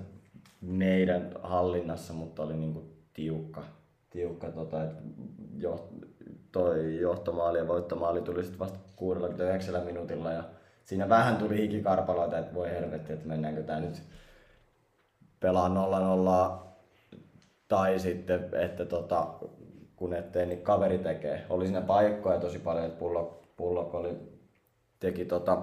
meidän hallinnassa, mutta oli niinku tiukka, tiukka tota, että jo, toi johtomaali ja voittomaali tuli sitten vasta 69 minuutilla ja siinä vähän tuli hikikarpaloita, että voi helvetti, että mennäänkö tää nyt pelaa 0-0 tai sitten, että tota, kun ettei, niin kaveri tekee. Oli siinä paikkoja tosi paljon, että Pullok, Pullok oli, teki tota,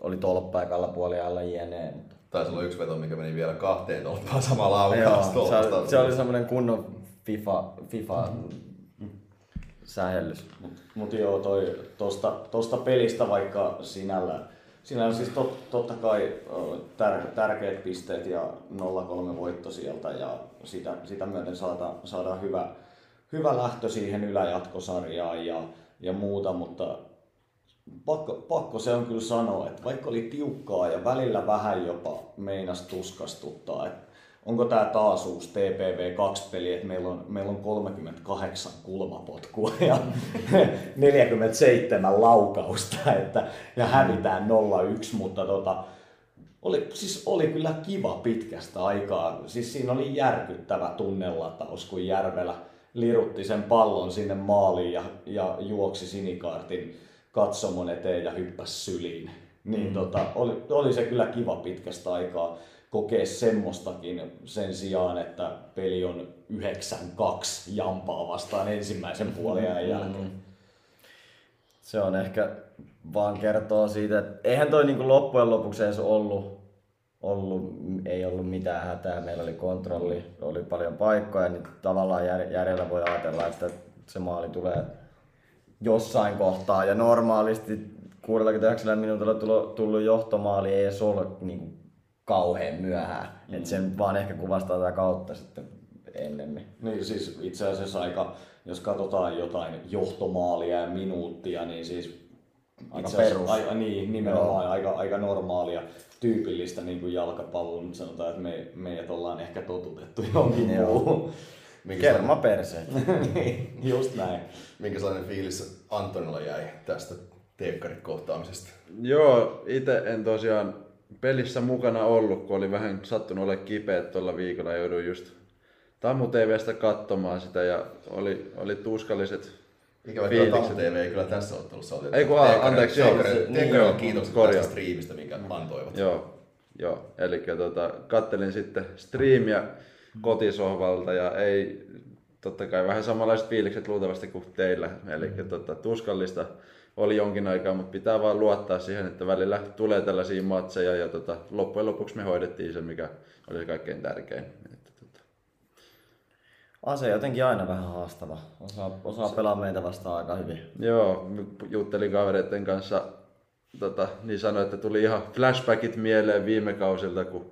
oli tolppaikalla puoliajalla jne. Taisi olla yksi veto, mikä meni vielä kahteen tolppaan samalla laukaus se, oli, se oli semmoinen kunnon FIFA, FIFA sähellys. Mutta joo, toi, tosta, tosta pelistä vaikka sinällä, sinällä siis tot, totta kai tär, tärkeät pisteet ja 0-3 voitto sieltä ja sitä, sitä myöten saada, saadaan hyvä, hyvä lähtö siihen yläjatkosarjaan ja, ja muuta, mutta pakko, pakko se on kyllä sanoa, että vaikka oli tiukkaa ja välillä vähän jopa meinas tuskastuttaa, että onko tämä taas uusi TPV2-peli, että meillä on, meillä on 38 kulmapotkua ja [LAUGHS] 47 laukausta että, ja hävitään 0-1, mutta tota, oli, siis oli kyllä kiva pitkästä aikaa. Siis siinä oli järkyttävä tunnelataus, kun Järvelä lirutti sen pallon sinne maaliin ja, ja juoksi sinikaartin katsomon eteen ja hyppäsi syliin. Niin mm. tota, oli, oli, se kyllä kiva pitkästä aikaa kokea semmoistakin sen sijaan, että peli on 9-2 jampaa vastaan ensimmäisen puoliajan jälkeen. Se on ehkä vaan kertoo siitä, että eihän toi niinku loppujen lopuksi edes ollut, ollut, ei ollut mitään hätää, meillä oli kontrolli, oli paljon paikkoja, niin tavallaan jär, järjellä voi ajatella, että se maali tulee jossain kohtaa. Ja normaalisti 69 minuutilla tullut, tullut johtomaali ei edes ole niin kauhean myöhään. Mm. Et sen vaan ehkä kuvastaa tätä kautta sitten ennemmin. Niin siis itse asiassa aika, jos katsotaan jotain johtomaalia ja minuuttia, niin siis Aika perus. Aika, niin, nimenomaan aika, aika normaalia, tyypillistä niin kuin jalkapalloa, mutta sanotaan, että me, meidät ollaan ehkä totutettu [LAUGHS] johonkin Joo. muuhun. Kerma perseet. [LAUGHS] Niin, Just näin. Minkä sellainen fiilis Antonilla jäi tästä teekkarikohtaamisesta? Joo, itse en tosiaan pelissä mukana ollut, kun oli vähän sattunut ole kipeä tuolla viikolla. Jouduin just Tammu TVstä katsomaan sitä ja oli, oli tuskalliset Ikävä kyllä. Tammu TV ei kyllä tässä ottelussa ole. Ei kun, anteeksi, joo. Niin, joo, korjaa. tästä striimistä, minkä antoivat. Joo, joo. eli tota, kattelin sitten striimiä kotisohvalta ja ei, totta kai vähän samanlaiset fiilikset luultavasti kuin teillä. Eli tota, tuskallista oli jonkin aikaa, mutta pitää vaan luottaa siihen, että välillä tulee tällaisia matseja ja tota, loppujen lopuksi me hoidettiin se, mikä oli se kaikkein tärkein. Että, tota, Ase jotenkin aina vähän haastava. Osaa, osaa pelaa meitä vastaan aika hyvin. Joo, juttelin kavereiden kanssa, tota, niin sanoin, että tuli ihan flashbackit mieleen viime kausilta, kun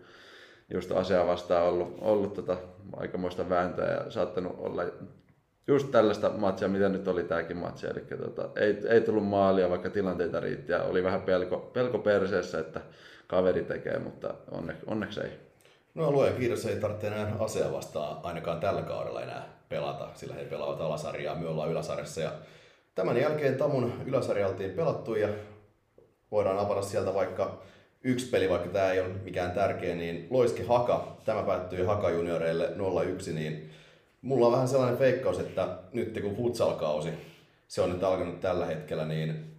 just asiaa vastaan ollut, ollut tota, aikamoista vääntöä ja saattanut olla just tällaista matsia, mitä nyt oli tämäkin matsi. Eli tota, ei, ei tullut maalia, vaikka tilanteita riitti ja oli vähän pelko, pelko perseessä, että kaveri tekee, mutta onne, onneksi ei. No luoja kiitos, ei tarvitse enää asea vastaan ainakaan tällä kaudella enää pelata, sillä he pelaavat alasarjaa, me ollaan yläsarjassa. Ja tämän jälkeen Tamun yläsarja oltiin pelattu ja voidaan avata sieltä vaikka yksi peli, vaikka tämä ei ole mikään tärkeä, niin Loiski Haka, tämä päättyi Haka junioreille 0-1, niin mulla on vähän sellainen feikkaus, että nyt kun futsal-kausi, se on nyt alkanut tällä hetkellä, niin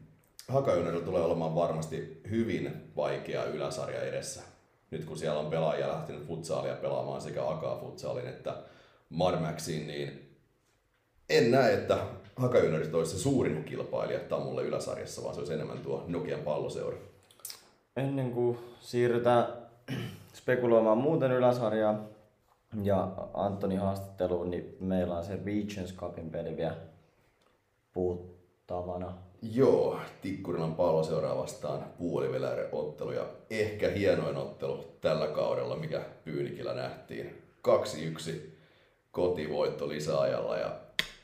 Haka juniorilla tulee olemaan varmasti hyvin vaikea yläsarja edessä. Nyt kun siellä on pelaajia lähtenyt futsaalia pelaamaan sekä Akaa futsalin että Marmaxiin, niin en näe, että Haka juniorista olisi se suurin kilpailija Tamulle yläsarjassa, vaan se olisi enemmän tuo Nokian palloseura. Ennen kuin siirrytään [CLEARS THROAT] spekuloimaan muuten yläsarjaa ja Antoni haastatteluun, niin meillä on se Regions Cupin peli vielä puuttavana. Joo, Tikkurilan palloseuraa vastaan puoliväliä-ottelu ja ehkä hienoin ottelu tällä kaudella, mikä Pyynikillä nähtiin. 2-1 kotivoitto lisäajalla ja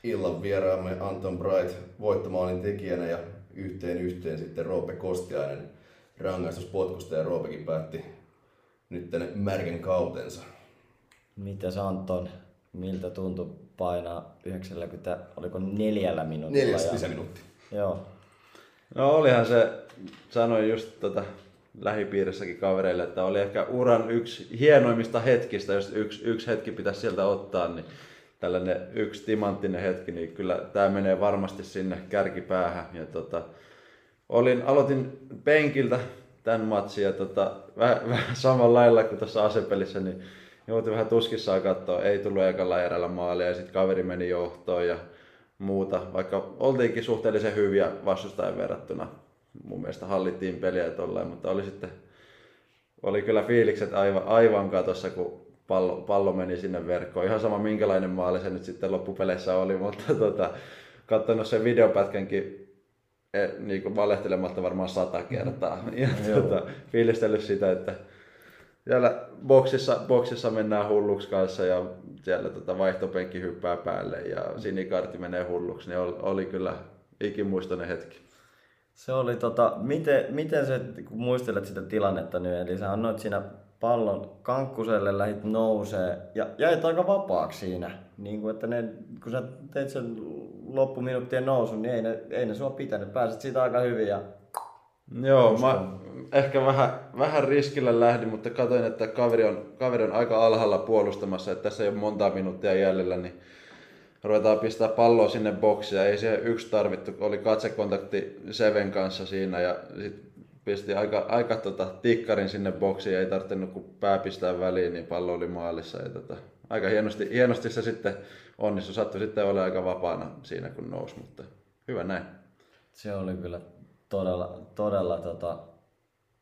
illan vieraamme Anton Bright voittomaalin tekijänä ja yhteen yhteen sitten Roope Kostiainen rangaistuspotkusta ja Roopekin päätti nyt märkän kautensa. Mitäs Anton, miltä tuntui painaa 90, oliko neljällä minuutilla? Neljäs ja- lisäminuutti. Joo. No olihan se, sanoin just tota, lähipiirissäkin kavereille, että oli ehkä uran yksi hienoimmista hetkistä, jos yksi, yksi hetki pitäisi sieltä ottaa, niin tällainen yksi timanttinen hetki, niin kyllä tämä menee varmasti sinne kärkipäähän. Ja tota, olin, aloitin penkiltä tämän matsin ja tota, vähän, vähän samalla lailla kuin tuossa asepelissä, niin joutin vähän tuskissaan katsoa, ei tullut ekalla erällä maalia ja sitten kaveri meni johtoon ja muuta, vaikka oltiinkin suhteellisen hyviä vastustajan verrattuna. Mun mielestä hallittiin peliä tolleen, mutta oli sitten oli kyllä fiilikset aivan, aivan katossa, kun pallo, pallo meni sinne verkkoon. Ihan sama minkälainen maali se nyt sitten loppupeleissä oli, mutta [LAUGHS] tota, katsonut sen videopätkänkin e, niin kuin valehtelematta varmaan sata kertaa. [LAUGHS] Ja tota, fiilistellyt sitä, että siellä boksissa, boksissa mennään hulluksi kanssa ja siellä tota vaihtopenkki hyppää päälle ja sinikartti menee hulluksi, niin oli, oli kyllä ikimuistoinen hetki. Se oli tota, miten, miten se, kun muistelet sitä tilannetta nyt, eli sä annoit siinä pallon kankkuselle, lähit nousee ja jäit aika vapaaksi siinä. Niin kuin, että ne, kun sä teit sen loppuminuuttien nousun, niin ei ne, ei ne sua pitänyt. Pääsit siitä aika hyvin ja Joo, mä ehkä vähän, vähän riskillä lähdin, mutta katsoin, että kaveri on, kaveri on aika alhaalla puolustamassa, että tässä ei ole monta minuuttia jäljellä, niin ruvetaan pistää palloa sinne boksiin. Ja ei se yksi tarvittu, oli katsekontakti Seven kanssa siinä ja sit pisti aika, aika tota, tikkarin sinne boksiin, ei tarvinnut kuin pää pistää väliin, niin pallo oli maalissa. Ja tota, aika hienosti, hienosti se sitten onnistui, sattui sitten olla aika vapaana siinä kun nousi, mutta hyvä näin. se oli kyllä todella, todella tota,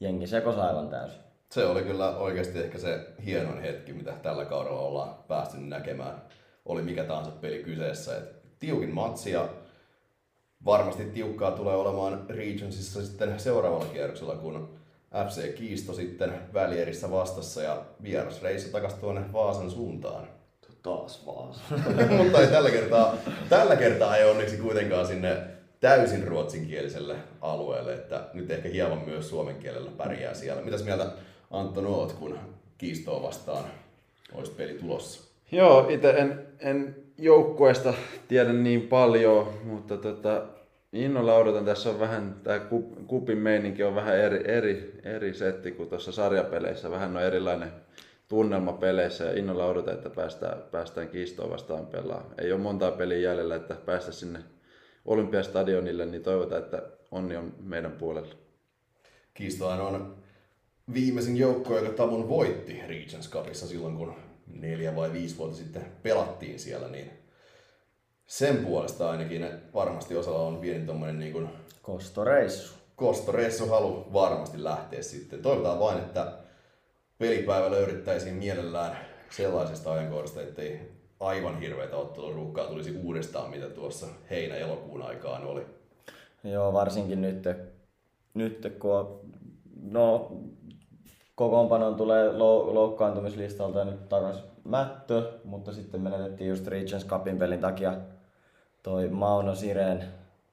jengi sekos aivan täysin. Se oli kyllä oikeasti ehkä se hienoin hetki, mitä tällä kaudella ollaan päästy näkemään. Oli mikä tahansa peli kyseessä. Et tiukin matsi ja varmasti tiukkaa tulee olemaan Regionsissa sitten seuraavalla kierroksella, kun FC Kiisto sitten välierissä vastassa ja vierasreissa takas tuonne Vaasan suuntaan. Taas vaan. [LAUGHS] Mutta ei tällä kertaa, tällä kertaa ei onneksi kuitenkaan sinne täysin ruotsinkieliselle alueelle, että nyt ehkä hieman myös suomen kielellä pärjää siellä. Mitäs mieltä Anton oot, kun kiistoa vastaan olisi peli tulossa? Joo, itse en, en joukkueesta tiedä niin paljon, mutta tota, innolla odotan. Tässä on vähän, tämä kupin meininki on vähän eri, eri, eri setti kuin tuossa sarjapeleissä. Vähän on erilainen tunnelma peleissä ja innolla odotan, että päästään, päästään kiistoon vastaan pelaamaan. Ei ole montaa peliä jäljellä, että päästä sinne Olympiastadionille, niin toivotaan, että onni on meidän puolella. Kiistohan on viimeisin joukko, joka Tamun voitti Regents Cupissa silloin, kun neljä vai viisi vuotta sitten pelattiin siellä, niin sen puolesta ainakin varmasti osalla on pieni tommonen niin kuin Kostoreissu. kostoreissu halu varmasti lähteä sitten. Toivotaan vain, että pelipäivä löydettäisiin mielellään sellaisesta ajankohdasta, ettei aivan hirveätä otteluruuhkaa tulisi uudestaan, mitä tuossa heinä-elokuun aikaan oli. Joo, varsinkin nyt, nyt kun on, no, kokoonpanon tulee loukkaantumislistalta nyt takaisin Mättö, mutta sitten menetettiin just Regents Cupin pelin takia toi Mauno Sireen.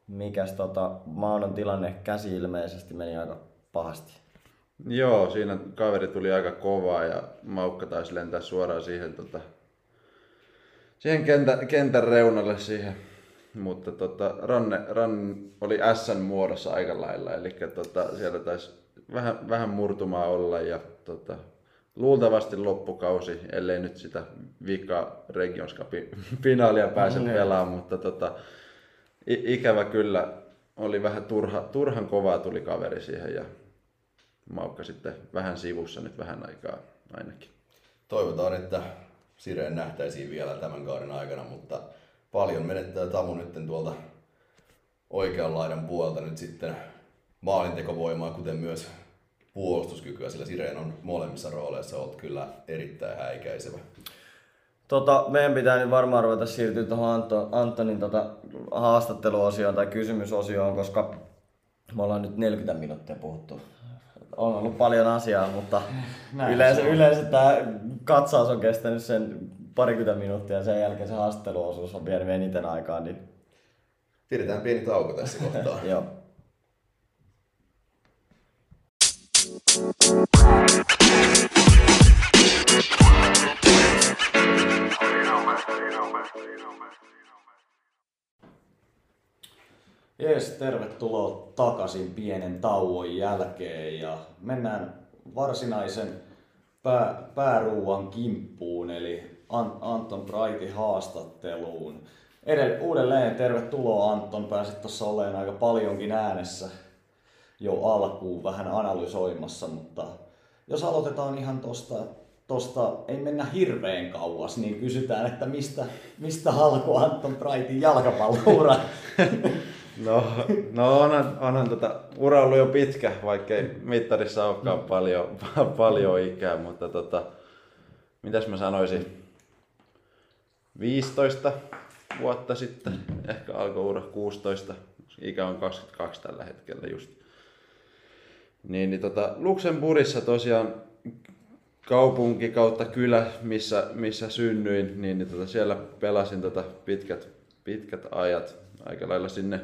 Mikäs tota, Maunon tilanne käsi ilmeisesti meni aika pahasti. Joo, siinä kaveri tuli aika kovaa ja Maukka taisi lentää suoraan siihen, tota, siihen kentän, kentän reunalle siihen. Mutta tota, Ranne, Ranne oli S muodossa aika lailla, eli tota, siellä taisi vähän, vähän murtumaa olla ja tota, luultavasti loppukausi, ellei nyt sitä vika Regions [LAUGHS] finaalia pääse mm, pelaamaan, mutta tota, ikävä kyllä oli vähän turha, turhan kovaa tuli kaveri siihen ja Maukka sitten vähän sivussa nyt vähän aikaa ainakin. Toivotaan, että Sireen nähtäisiin vielä tämän kauden aikana, mutta paljon menettää Tamu nyt tuolta oikean laidan puolta nyt sitten maalintekovoimaa, kuten myös puolustuskykyä, sillä Sireen on molemmissa rooleissa ollut kyllä erittäin häikäisevä. Tota, meidän pitää nyt varmaan ruveta siirtyä tuohon Anto, Antonin tota, haastatteluosioon tai kysymysosioon, koska me ollaan nyt 40 minuuttia puhuttu. On ollut paljon asiaa, mutta [LAUGHS] Näin yleensä, yleensä tämä katsaus on kestänyt sen parikymmentä minuuttia ja sen jälkeen se haastatteluosuus on vienyt eniten aikaa. Niin... Pidetään pieni tauko tässä kohtaa. [LAUGHS] Joo. Jees, tervetuloa takaisin pienen tauon jälkeen ja mennään varsinaisen pää, pääruuan kimppuun eli Anton Brightin haastatteluun. Edell- uudelleen tervetuloa Anton, pääsit tuossa olemaan aika paljonkin äänessä jo alkuun vähän analysoimassa, mutta jos aloitetaan ihan tosta, tosta ei mennä hirveän kauas, niin kysytään, että mistä, mistä alkoi Anton Brightin jalkapalloura? [LAUGHS] No, no onhan, onhan tota, ura ollut jo pitkä, vaikkei mittarissa olekaan paljon, paljon ikää, mutta tota, mitäs mä sanoisin, 15 vuotta sitten, ehkä alkoi ura 16, ikä on 22 tällä hetkellä just. Niin, niin tota, Luxemburgissa tosiaan kaupunki kautta kylä, missä, missä synnyin, niin, niin tota, siellä pelasin tota pitkät, pitkät ajat aika lailla sinne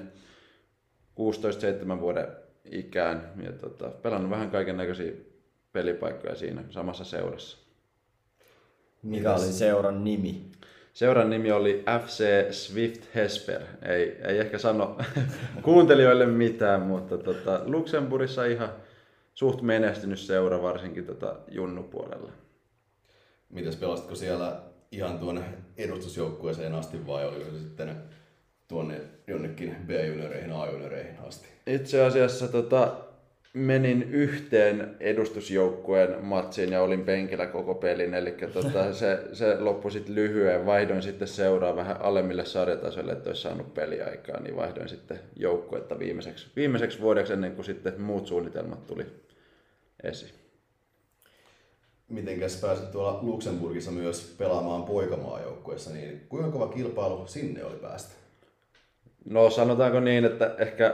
16-7 vuoden ikään ja tota, pelannut vähän kaiken näköisiä pelipaikkoja siinä samassa seurassa. Mikä oli seuran nimi? Seuran nimi oli FC Swift Hesper. Ei, ei ehkä sano [LAUGHS] kuuntelijoille mitään, mutta tota, Luxemburgissa ihan suht menestynyt seura, varsinkin tota junnupuolella. Mitäs pelasitko siellä ihan tuonne edustusjoukkueeseen asti vai oliko se sitten tuonne jonnekin B-junioreihin, A-junioreihin asti? Itse asiassa tota, menin yhteen edustusjoukkueen matsiin ja olin penkillä koko pelin, eli tota, [LAUGHS] se, se loppui sitten lyhyen. Vaihdoin sitten seuraa vähän alemmille sarjatasoille, että olisi saanut peliaikaa, niin vaihdoin sitten joukkuetta viimeiseksi, viimeiseksi vuodeksi ennen kuin sitten muut suunnitelmat tuli esiin. Mitenkäs pääsit tuolla Luxemburgissa myös pelaamaan poikamaajoukkueessa, niin kuinka kova kilpailu sinne oli päästä? No sanotaanko niin, että ehkä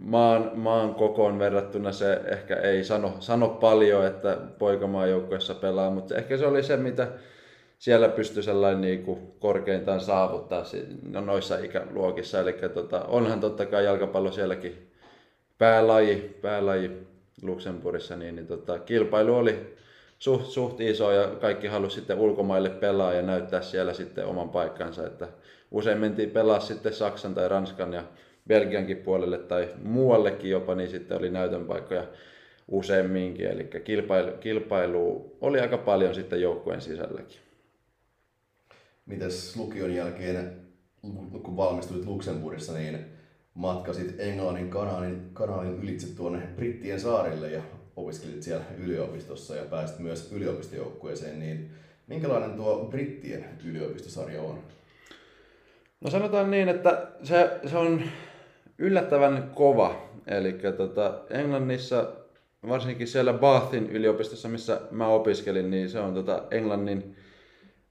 maan, maan kokoon verrattuna se ehkä ei sano, sano paljon, että poikamaan joukkueessa pelaa, mutta ehkä se oli se, mitä siellä pystyi sellainen niin kuin korkeintaan saavuttaa no noissa ikäluokissa. Eli tota, onhan totta kai jalkapallo sielläkin päälaji, päälaji Luxemburgissa, niin, niin tota, kilpailu oli suht, suht iso ja kaikki halusi sitten ulkomaille pelaa ja näyttää siellä sitten oman paikkansa. Että usein mentiin pelaa sitten Saksan tai Ranskan ja Belgiankin puolelle tai muuallekin jopa, niin sitten oli näytön paikkoja useamminkin. Eli kilpailu, kilpailu oli aika paljon sitten joukkueen sisälläkin. Mites lukion jälkeen, kun valmistuit Luxemburgissa, niin matkasit Englannin kanaalin, kanaalin ylitse tuonne Brittien saarille ja opiskelit siellä yliopistossa ja pääsit myös yliopistojoukkueeseen, niin minkälainen tuo Brittien yliopistosarja on? No sanotaan niin, että se, se on yllättävän kova. Eli tota, Englannissa, varsinkin siellä Bathin yliopistossa, missä mä opiskelin, niin se on tota Englannin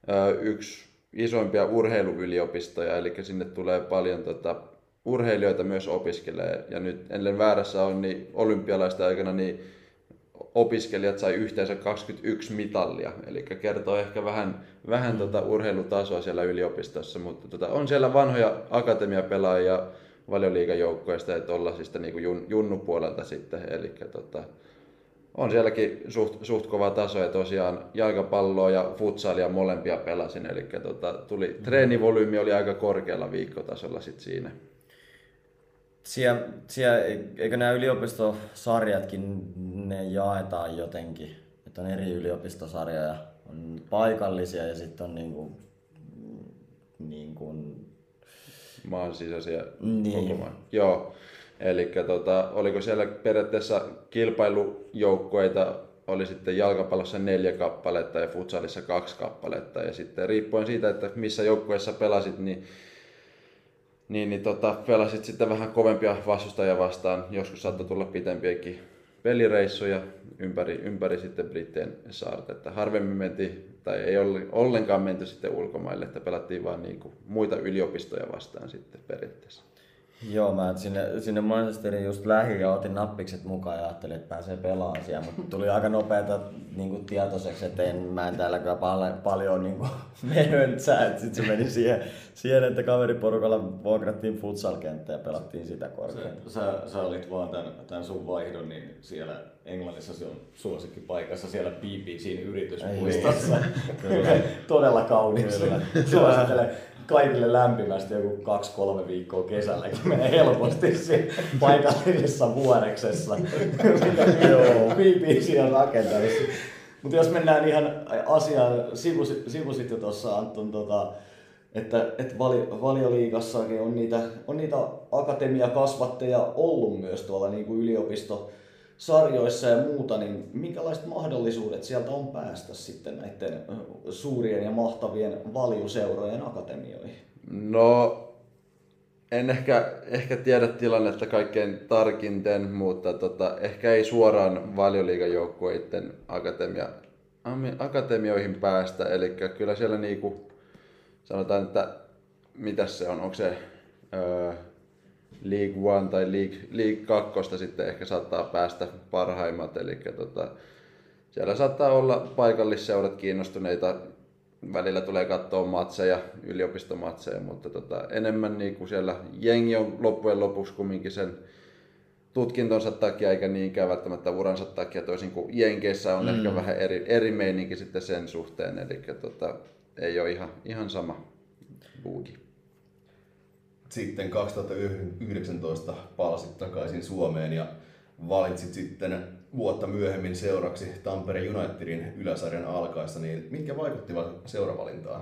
ö, yksi isoimpia urheiluyliopistoja, eli sinne tulee paljon tota, urheilijoita myös opiskelee. Ja nyt ellen väärässä on, niin olympialaisten aikana niin opiskelijat sai yhteensä 21 mitallia, eli kertoo ehkä vähän, vähän tota urheilutasoa siellä yliopistossa, mutta tota, on siellä vanhoja akatemiapelaajia valioliigajoukkoista, että ollaan siis niinku jun, junnupuolelta sitten, eli tota, on sielläkin suht, suht kova taso ja tosiaan jalkapalloa ja futsalia molempia pelasin, eli tota, tuli, treenivolyymi oli aika korkealla viikkotasolla sit siinä. Siellä, siellä, eikö nämä yliopistosarjatkin, ne jaetaan jotenkin, että on eri yliopistosarjoja, on paikallisia ja sitten on niin kuin, niin kuin maan sisäisiä Niin. koko maan. Joo. Eli tota, oliko siellä periaatteessa kilpailujoukkueita, oli sitten jalkapallossa neljä kappaletta ja futsalissa kaksi kappaletta. Ja sitten riippuen siitä, että missä joukkueessa pelasit, niin, niin, niin tota, pelasit sitten vähän kovempia vastustajia vastaan. Joskus saattoi tulla pitempiäkin pelireissuja ympäri, ympäri sitten Brittien saarta. Että harvemmin mentiin, tai ei ollenkaan menty sitten ulkomaille, että pelattiin vaan niin muita yliopistoja vastaan sitten periaatteessa. Joo, mä sinne, sinne Manchesterin just lähin ja otin nappikset mukaan ja ajattelin, että pääsee pelaamaan siellä, mutta [LAUGHS] tuli aika nopeeta niin kuin tietoiseksi, että en, mä en täällä kyllä pal- paljon [LAUGHS] niin kuin, menöntsää, että sit se meni siihen, siihen, että kaveriporukalla vuokrattiin futsalkenttä ja pelattiin sitä korkeinta. Sä, sä olit vaan tämän, tämän sun vaihdon, niin siellä Englannissa se on suosikkipaikassa siellä BBCn yritysmuistossa. [LAUGHS] Todella kaunis. Suosittelen kaikille lämpimästi joku kaksi-kolme viikkoa kesälläkin menee helposti siinä paikallisessa vuoreksessa. Joo, [LAUGHS] BBC on rakentanut. Mutta jos mennään ihan asiaan, sivusit, sivusit jo tuossa Anton, tota, että, että vali, valioliigassakin on niitä, on niitä akatemiakasvatteja ollut myös tuolla niin kuin yliopistosarjoissa ja muuta, niin minkälaiset mahdollisuudet sieltä on päästä sitten näiden suurien ja mahtavien valjuseurojen akatemioihin? No, en ehkä, ehkä tiedä tilannetta kaikkein tarkinten, mutta tota, ehkä ei suoraan valioliigajoukkueiden akatemia, akatemioihin päästä. Eli kyllä siellä niinku, sanotaan, että mitä se on, onko se öö, League One tai League, League 2 sitten ehkä saattaa päästä parhaimmat. Eli tota, siellä saattaa olla paikallisseurat kiinnostuneita välillä tulee katsoa matseja, yliopistomatseja, mutta tota, enemmän niin kuin siellä jengi on loppujen lopuksi kumminkin sen tutkintonsa takia, eikä niinkään välttämättä uransa takia, toisin kuin Jenkeissä on mm. ehkä vähän eri, eri meininki sitten sen suhteen, eli tota, ei ole ihan, ihan sama buugi. Sitten 2019 palasit takaisin Suomeen ja valitsit sitten vuotta myöhemmin seuraksi Tampere Unitedin yläsarjan alkaessa, niin mitkä vaikuttivat seuravalintaan?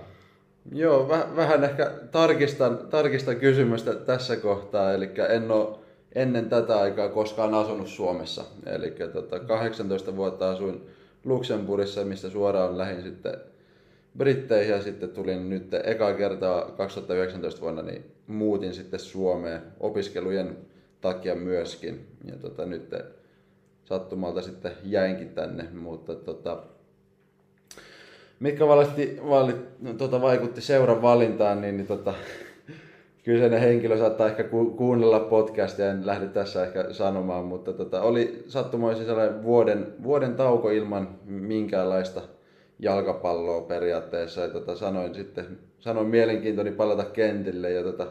Joo, väh, vähän ehkä tarkistan, tarkistan kysymystä tässä kohtaa, eli en ole ennen tätä aikaa koskaan asunut Suomessa. Eli tota, 18 vuotta asuin Luxemburgissa, mistä suoraan lähdin sitten Britteihin ja sitten tulin nyt eka kertaa 2019 vuonna, niin muutin sitten Suomeen opiskelujen takia myöskin. Ja tota, nyt sattumalta sitten jäinkin tänne, mutta tota, mitkä valitti, valit, tota, vaikutti seuran valintaan, niin, niin tota, [LAUGHS] kyseinen henkilö saattaa ehkä ku, kuunnella podcastia, en lähde tässä ehkä sanomaan, mutta tota, oli sattumoisin sellainen vuoden, vuoden tauko ilman minkäänlaista jalkapalloa periaatteessa. Ja tota, sanoin sitten, sanoin mielenkiintoni palata kentille ja tota,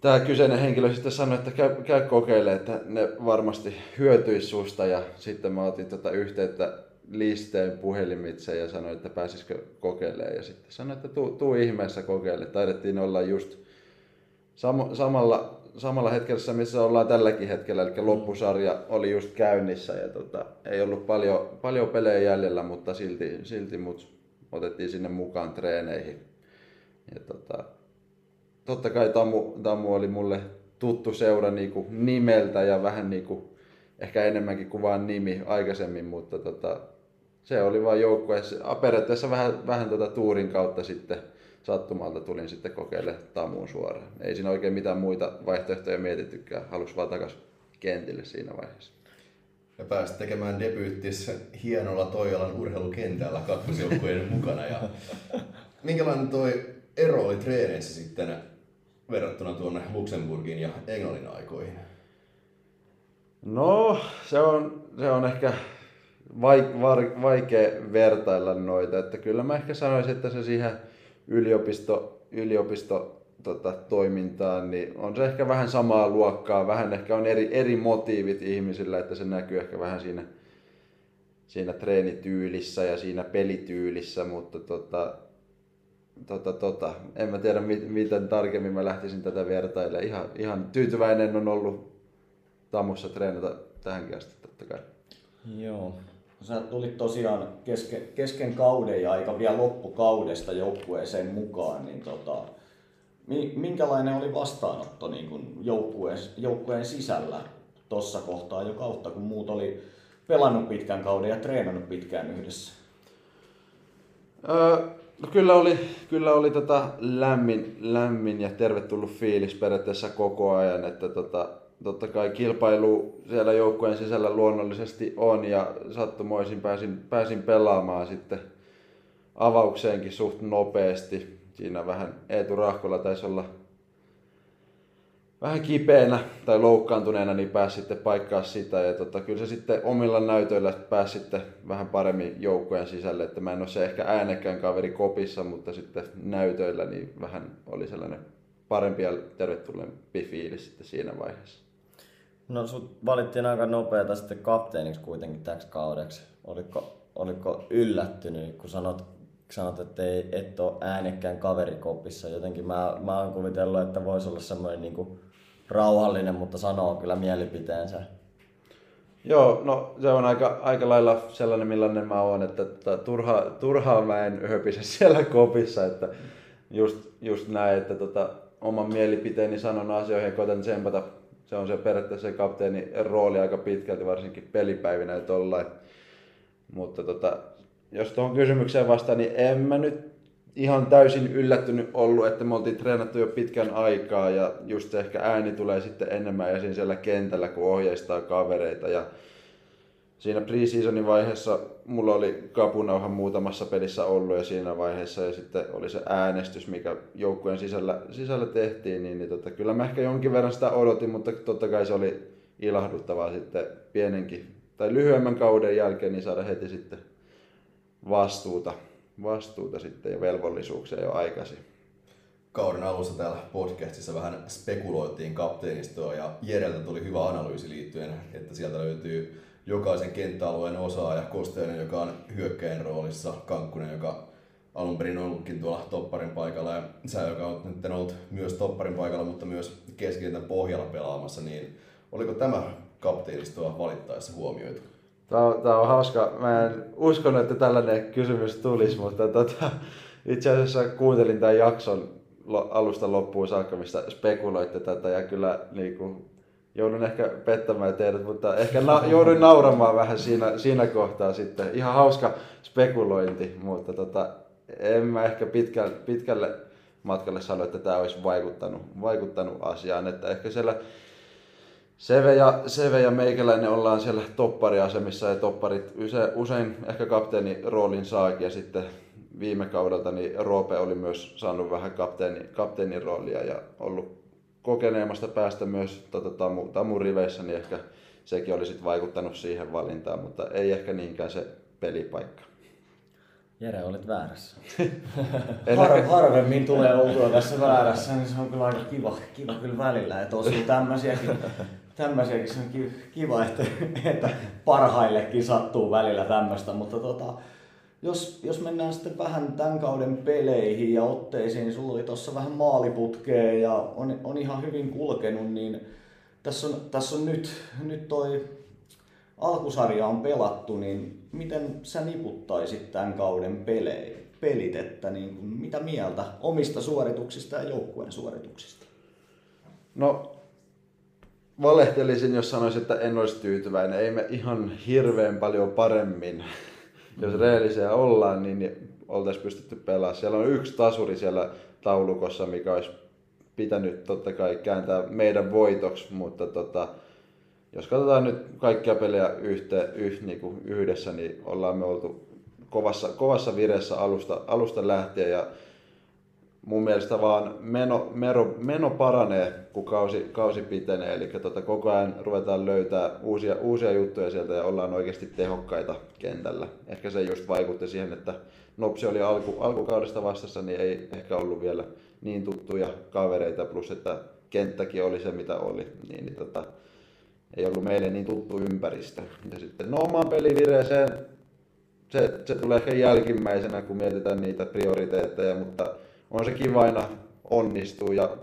tämä kyseinen henkilö sitten sanoi, että käy, käy kokeilemaan, että ne varmasti hyötyisi susta ja sitten mä otin tota yhteyttä listeen puhelimitse ja sanoin, että pääsisikö kokeilemaan ja sitten sanoin, että tuu, tuu ihmeessä kokeile. Taidettiin olla just sam- samalla, samalla hetkellä, missä ollaan tälläkin hetkellä, eli loppusarja oli just käynnissä ja tota, ei ollut paljon, paljon pelejä jäljellä, mutta silti, silti mut otettiin sinne mukaan treeneihin. Ja tota, totta kai Tamu, Tamu oli mulle tuttu seura niinku nimeltä ja vähän niinku, ehkä enemmänkin kuin vaan nimi aikaisemmin, mutta tota, se oli vain joukkue. Periaatteessa vähän, vähän tota tuurin kautta sitten sattumalta tulin sitten kokeilemaan Tamuun suoraan. Ei siinä oikein mitään muita vaihtoehtoja mietittykään. Halusi vaan takas kentille siinä vaiheessa. Ja pääsit tekemään debyyttis hienolla Toijalan urheilukentällä kakkosjoukkueen [LAUGHS] mukana. Ja minkälainen toi ero oli treeneissä sitten verrattuna tuonne Luxemburgin ja Englannin aikoihin? No, se on, se on ehkä vaikea vertailla noita. Että kyllä mä ehkä sanoisin, että se siihen yliopisto, yliopisto tota, toimintaan, niin on se ehkä vähän samaa luokkaa, vähän ehkä on eri, eri motiivit ihmisillä, että se näkyy ehkä vähän siinä, siinä treenityylissä ja siinä pelityylissä, mutta tota, tota, tota, en mä tiedä miten tarkemmin mä lähtisin tätä vertailemaan. Ihan, ihan tyytyväinen on ollut Tamussa treenata tähänkin asti totta kai. Joo. Sä tulit tosiaan kesken, kesken kauden ja aika vielä loppukaudesta joukkueeseen mukaan, niin tota, minkälainen oli vastaanotto niin kuin joukkueen, joukkueen sisällä tuossa kohtaa jo kautta, kun muut oli pelannut pitkän kauden ja treenannut pitkään yhdessä? Öö, no kyllä oli, kyllä oli tota lämmin, lämmin ja tervetullut fiilis periaatteessa koko ajan, että tota, totta kai kilpailu siellä joukkueen sisällä luonnollisesti on ja sattumoisin pääsin, pääsin pelaamaan sitten avaukseenkin suht nopeasti. Siinä vähän Eetu Rahkola taisi olla vähän kipeänä tai loukkaantuneena, niin pääsi sitten paikkaa sitä. Ja tota, kyllä se sitten omilla näytöillä pääsi sitten vähän paremmin joukkojen sisälle. Että mä en ole se ehkä äänekkään kaveri kopissa, mutta sitten näytöillä niin vähän oli sellainen parempi ja tervetulleempi fiilis sitten siinä vaiheessa. No sut valittiin aika nopeata sitten kapteeniksi kuitenkin täksi kaudeksi. Oliko, oliko yllättynyt, kun sanot, sanot että ei, et ole äänekkään kaverikopissa. Jotenkin mä, mä oon kuvitellut, että voisi olla semmoinen niin rauhallinen, mutta sanoo kyllä mielipiteensä. Joo, no se on aika, aika lailla sellainen, millainen mä oon, että, että turha, turhaa mä en höpise siellä kopissa, että just, just näin, että tota, oman mielipiteeni sanon asioihin ja koitan tsempata se on se periaatteessa se kapteenin rooli aika pitkälti, varsinkin pelipäivinä ja tollain. Mutta tota, jos tuohon kysymykseen vastaan, niin en mä nyt ihan täysin yllättynyt ollut, että me oltiin treenattu jo pitkän aikaa ja just ehkä ääni tulee sitten enemmän esiin siellä kentällä, kun ohjeistaa kavereita. Ja siinä preseasonin vaiheessa mulla oli kapunauha muutamassa pelissä ollut ja siinä vaiheessa ja sitten oli se äänestys, mikä joukkueen sisällä, sisällä tehtiin, niin, niin tota, kyllä mä ehkä jonkin verran sitä odotin, mutta totta kai se oli ilahduttavaa sitten pienenkin tai lyhyemmän kauden jälkeen niin saada heti sitten vastuuta, vastuuta sitten ja velvollisuuksia jo aikaisin. Kauden alussa täällä podcastissa vähän spekuloitiin kapteenistoa ja Jereltä tuli hyvä analyysi liittyen, että sieltä löytyy jokaisen kenttäalueen osaaja, Kosteinen, joka on hyökkäin roolissa, Kankkunen, joka alun perin ollutkin tuolla topparin paikalla ja sä, joka on nyt ollut myös topparin paikalla, mutta myös keskikentän pohjalla pelaamassa, niin oliko tämä kapteenistoa valittaessa huomioitu? Tämä on, tämä on hauska. Mä en uskonut, että tällainen kysymys tulisi, mutta tota, itse asiassa kuuntelin tämän jakson alusta loppuun saakka, mistä spekuloitte tätä ja kyllä niin kuin, joudun ehkä pettämään teidät, mutta ehkä na- jouduin nauramaan vähän siinä, siinä kohtaa sitten. Ihan hauska spekulointi, mutta tota, en mä ehkä pitkälle, pitkälle matkalle sano, että tämä olisi vaikuttanut, vaikuttanut asiaan. Että ehkä siellä Seve ja, Seve ja meikäläinen ollaan siellä toppariasemissa ja topparit usein, usein ehkä kapteeni roolin saakin ja sitten viime kaudelta niin Roope oli myös saanut vähän kapteeni, kapteenin roolia ja ollut kokeneemmasta päästä myös tota, tamu, tamun riveissä, niin ehkä sekin olisi vaikuttanut siihen valintaan, mutta ei ehkä niinkään se pelipaikka. Jere, olit väärässä. Har, harvemmin tulee oltua tässä väärässä, niin se on kyllä aika kiva, kiva kyllä välillä, että osuu tämmöisiäkin, tämmöisiäkin se on ki- kiva, että, että parhaillekin sattuu välillä tämmöistä, mutta tota, jos, jos mennään sitten vähän tämän kauden peleihin ja otteisiin, niin sulla oli tuossa vähän maaliputkea ja on, on ihan hyvin kulkenut, niin tässä on, tässä on nyt, nyt toi alkusarja on pelattu, niin miten sä niputtaisit tämän kauden pelejä, pelit, että niin kuin, mitä mieltä omista suorituksista ja joukkueen suorituksista? No, valehtelisin, jos sanoisin, että en olisi tyytyväinen. Ei me ihan hirveän paljon paremmin, jos rehellisiä ollaan, niin oltaisiin pystytty pelaamaan. Siellä on yksi tasuri siellä taulukossa, mikä olisi pitänyt totta kai kääntää meidän voitoksi, mutta tota, jos katsotaan nyt kaikkia pelejä yhte, yh, niin kuin yhdessä, niin ollaan me oltu kovassa, kovassa vireessä alusta, alusta lähtien ja mun mielestä vaan meno, meno, meno paranee, kun kausi, kausi pitenee. Eli tota, koko ajan ruvetaan löytää uusia, uusia juttuja sieltä ja ollaan oikeasti tehokkaita kentällä. Ehkä se just vaikutti siihen, että Nopsi oli alku, alkukaudesta vastassa, niin ei ehkä ollut vielä niin tuttuja kavereita, plus että kenttäkin oli se mitä oli. Niin, niin tota, ei ollut meille niin tuttu ympäristö. Ja sitten no omaan pelivireeseen, se, se tulee ehkä jälkimmäisenä, kun mietitään niitä prioriteetteja, mutta on se kiva aina onnistuu ja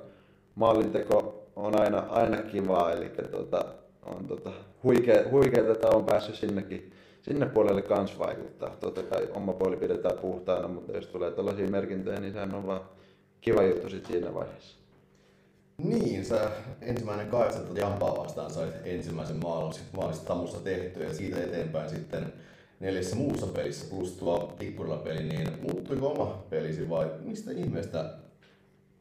maalinteko on aina, aina kivaa, eli tota, on tota, huikea, huikeeta, että on päässyt sinnekin, sinne puolelle kans vaikuttaa. Totta kai oma puoli pidetään puhtaana, mutta jos tulee tällaisia merkintöjä, niin sehän on vaan kiva juttu sitten siinä vaiheessa. Niin, sä ensimmäinen kahdeksatta Jampaa vastaan sait ensimmäisen maalin maalista Tamusta tehty ja siitä eteenpäin sitten neljässä muussa pelissä plus tuo Tikkurilla-peli, niin muuttuiko oma pelisi vai mistä ihmeestä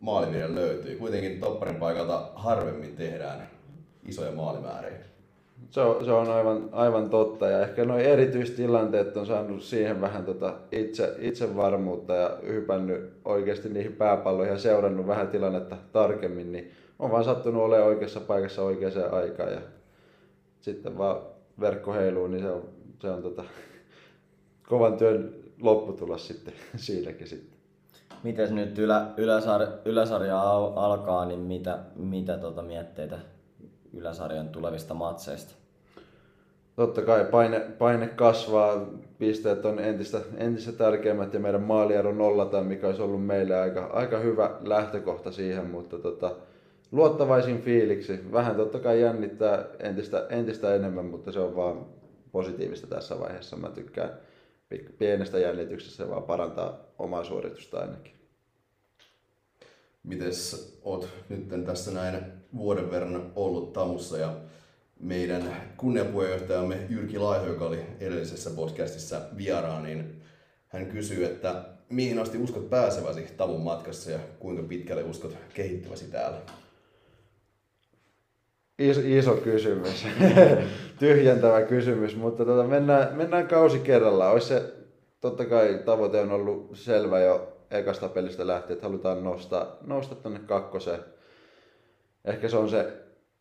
maalivirja löytyy? Kuitenkin topparin paikalta harvemmin tehdään isoja maalimääriä. Se on, se on aivan, aivan totta ja ehkä nuo erityistilanteet on saanut siihen vähän tota itse, itsevarmuutta ja hypännyt oikeasti niihin pääpalloihin ja seurannut vähän tilannetta tarkemmin, niin on vaan sattunut olemaan oikeassa paikassa oikeaan aikaan ja sitten vaan verkko heiluu, niin se on, se on tota, kovan työn lopputulos sitten [LAUGHS] siinäkin sitten. Mites nyt ylä, yläsar, yläsarja al- alkaa, niin mitä, mitä tota mietteitä yläsarjan tulevista matseista? Totta kai paine, paine kasvaa, pisteet on entistä, entistä tärkeimmät ja meidän maaliero nollataan, mikä olisi ollut meille aika, aika hyvä lähtökohta siihen, mutta tota, luottavaisin fiiliksi. Vähän totta kai jännittää entistä, entistä enemmän, mutta se on vaan positiivista tässä vaiheessa. Mä tykkään pienestä jännityksestä, se vaan parantaa omaa suoritusta ainakin. Mites oot nyt tässä näin vuoden verran ollut Tamussa ja meidän kunniapuheenjohtajamme Jyrki Laiho, joka oli edellisessä podcastissa vieraan, niin hän kysyy, että mihin asti uskot pääseväsi Tamun matkassa ja kuinka pitkälle uskot kehittyväsi täällä? Iso, iso kysymys, [LAUGHS] tyhjentävä kysymys, mutta tota, mennään, mennään kausi kerrallaan. Olisi se, totta kai tavoite on ollut selvä jo ekasta pelistä lähtien, että halutaan nostaa, nostaa tänne kakkoseen. Ehkä se on se,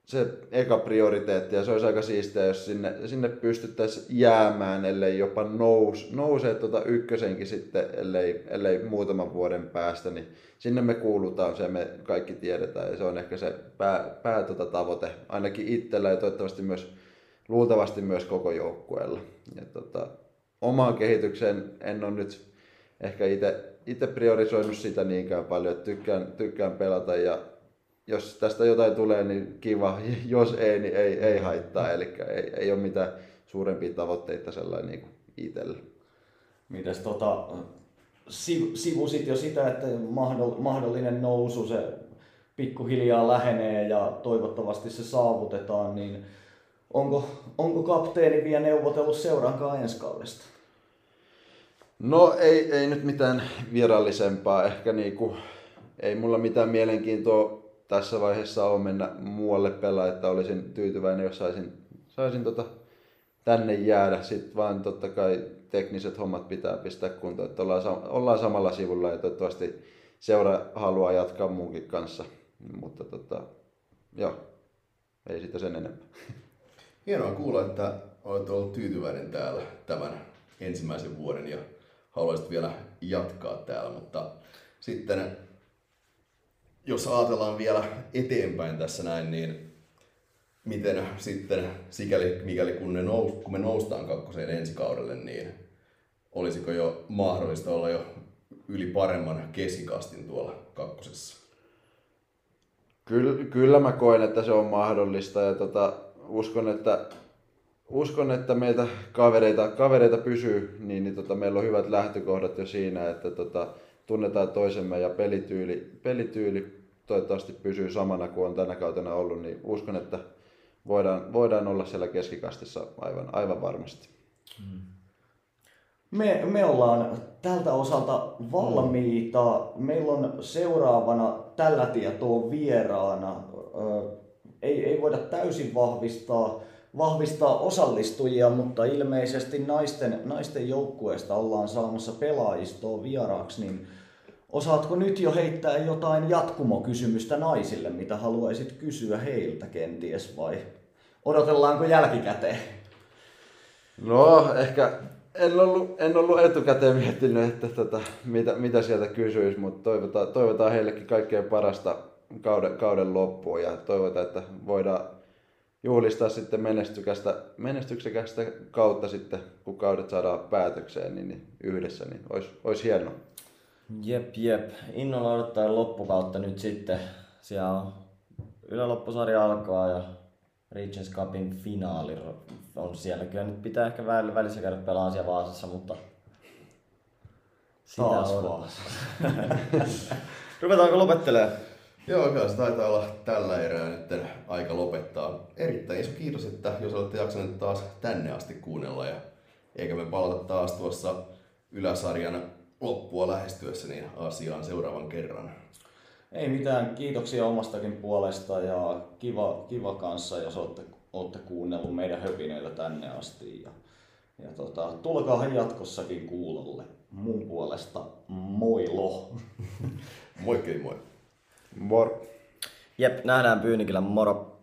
se eka prioriteetti ja se olisi aika siistiä, jos sinne, sinne pystyttäisiin jäämään, ellei jopa nous, nousee tuota ykkösenkin sitten, ellei, ellei muutaman vuoden päästä, niin sinne me kuulutaan, se me kaikki tiedetään ja se on ehkä se pää, pää tuota tavoite, ainakin itsellä ja toivottavasti myös, luultavasti myös koko joukkueella. Ja tota, omaan kehitykseen en ole nyt ehkä itse priorisoinut sitä niinkään paljon, että tykkään, tykkään pelata ja jos tästä jotain tulee, niin kiva. [LAUGHS] Jos ei, niin ei, ei haittaa. Eli ei, ei ole mitään suurempia tavoitteita sellainen niin itsellä. Mites tota, sivusit jo sitä, että mahdollinen nousu, se pikkuhiljaa lähenee ja toivottavasti se saavutetaan, niin onko, onko kapteeni vielä neuvotellut seurankaa ensi kaudesta? No ei, ei nyt mitään virallisempaa. Ehkä niinku, ei mulla mitään mielenkiintoa tässä vaiheessa ole mennä muualle pelaa, että olisin tyytyväinen, jos saisin, saisin tota, tänne jäädä. Sitten vaan totta kai tekniset hommat pitää pistää kuntoon, että ollaan, ollaan samalla sivulla ja toivottavasti seura haluaa jatkaa muunkin kanssa. Mutta tota, joo, ei sitä sen enempää. [LAUGHS] Hienoa kuulla, että olet ollut tyytyväinen täällä tämän ensimmäisen vuoden ja haluaisit vielä jatkaa täällä, mutta sitten jos ajatellaan vielä eteenpäin tässä näin, niin miten sitten, sikäli mikäli kun, ne nous, kun me noustaan kakkoseen ensi kaudelle, niin olisiko jo mahdollista olla jo yli paremman keskikastin tuolla kakkosessa? Kyllä, kyllä mä koen, että se on mahdollista ja tota, uskon, että, uskon, että meitä kavereita, kavereita pysyy, niin, niin tota, meillä on hyvät lähtökohdat jo siinä, että tota, tunnetaan toisemme ja pelityyli, pelityyli toivottavasti pysyy samana kuin on tänä kautena ollut, niin uskon, että voidaan, voidaan olla siellä keskikastissa aivan, aivan varmasti. Me, me ollaan tältä osalta valmiita. Meillä on seuraavana tällä tietoa vieraana. Ei, ei voida täysin vahvistaa, vahvistaa osallistujia, mutta ilmeisesti naisten, naisten joukkueesta ollaan saamassa pelaajistoa vieraaksi. Niin osaatko nyt jo heittää jotain jatkumokysymystä naisille, mitä haluaisit kysyä heiltä kenties vai odotellaanko jälkikäteen? No, ehkä en ollut, en ollut etukäteen miettinyt, että tota, mitä, mitä sieltä kysyisi, mutta toivotaan, toivotaan heillekin kaikkea parasta kauden, kauden loppuun ja toivotaan, että voidaan juhlistaa sitten menestyksestä, menestyksekästä kautta sitten, kun kaudet saadaan päätökseen niin, niin yhdessä, niin olisi, olisi hienoa. Jep, jep. Innolla odottaa loppukautta nyt sitten. Siellä on yläloppusarja alkaa ja Regents Cupin finaali on siellä. Kyllä nyt pitää ehkä välissä käydä pelaamaan siellä Vaasassa, mutta sitä Taas odotetaan. [LAUGHS] Ruvetaanko lopettelemaan? Joo, kyllä se taitaa olla tällä erää nyt aika lopettaa. Erittäin iso kiitos, että jos olette jaksaneet taas tänne asti kuunnella ja eikä me palata taas tuossa yläsarjan loppua lähestyessä niin asiaan seuraavan kerran. Ei mitään, kiitoksia omastakin puolesta ja kiva, kiva kanssa, jos olette, olette kuunnellut meidän höpinöitä tänne asti. Ja, ja tota, tulkaa jatkossakin kuulolle. Mun puolesta moilo! [LAUGHS] Moikki moi! Moro! Jep, nähdään Pyynikillä, moro!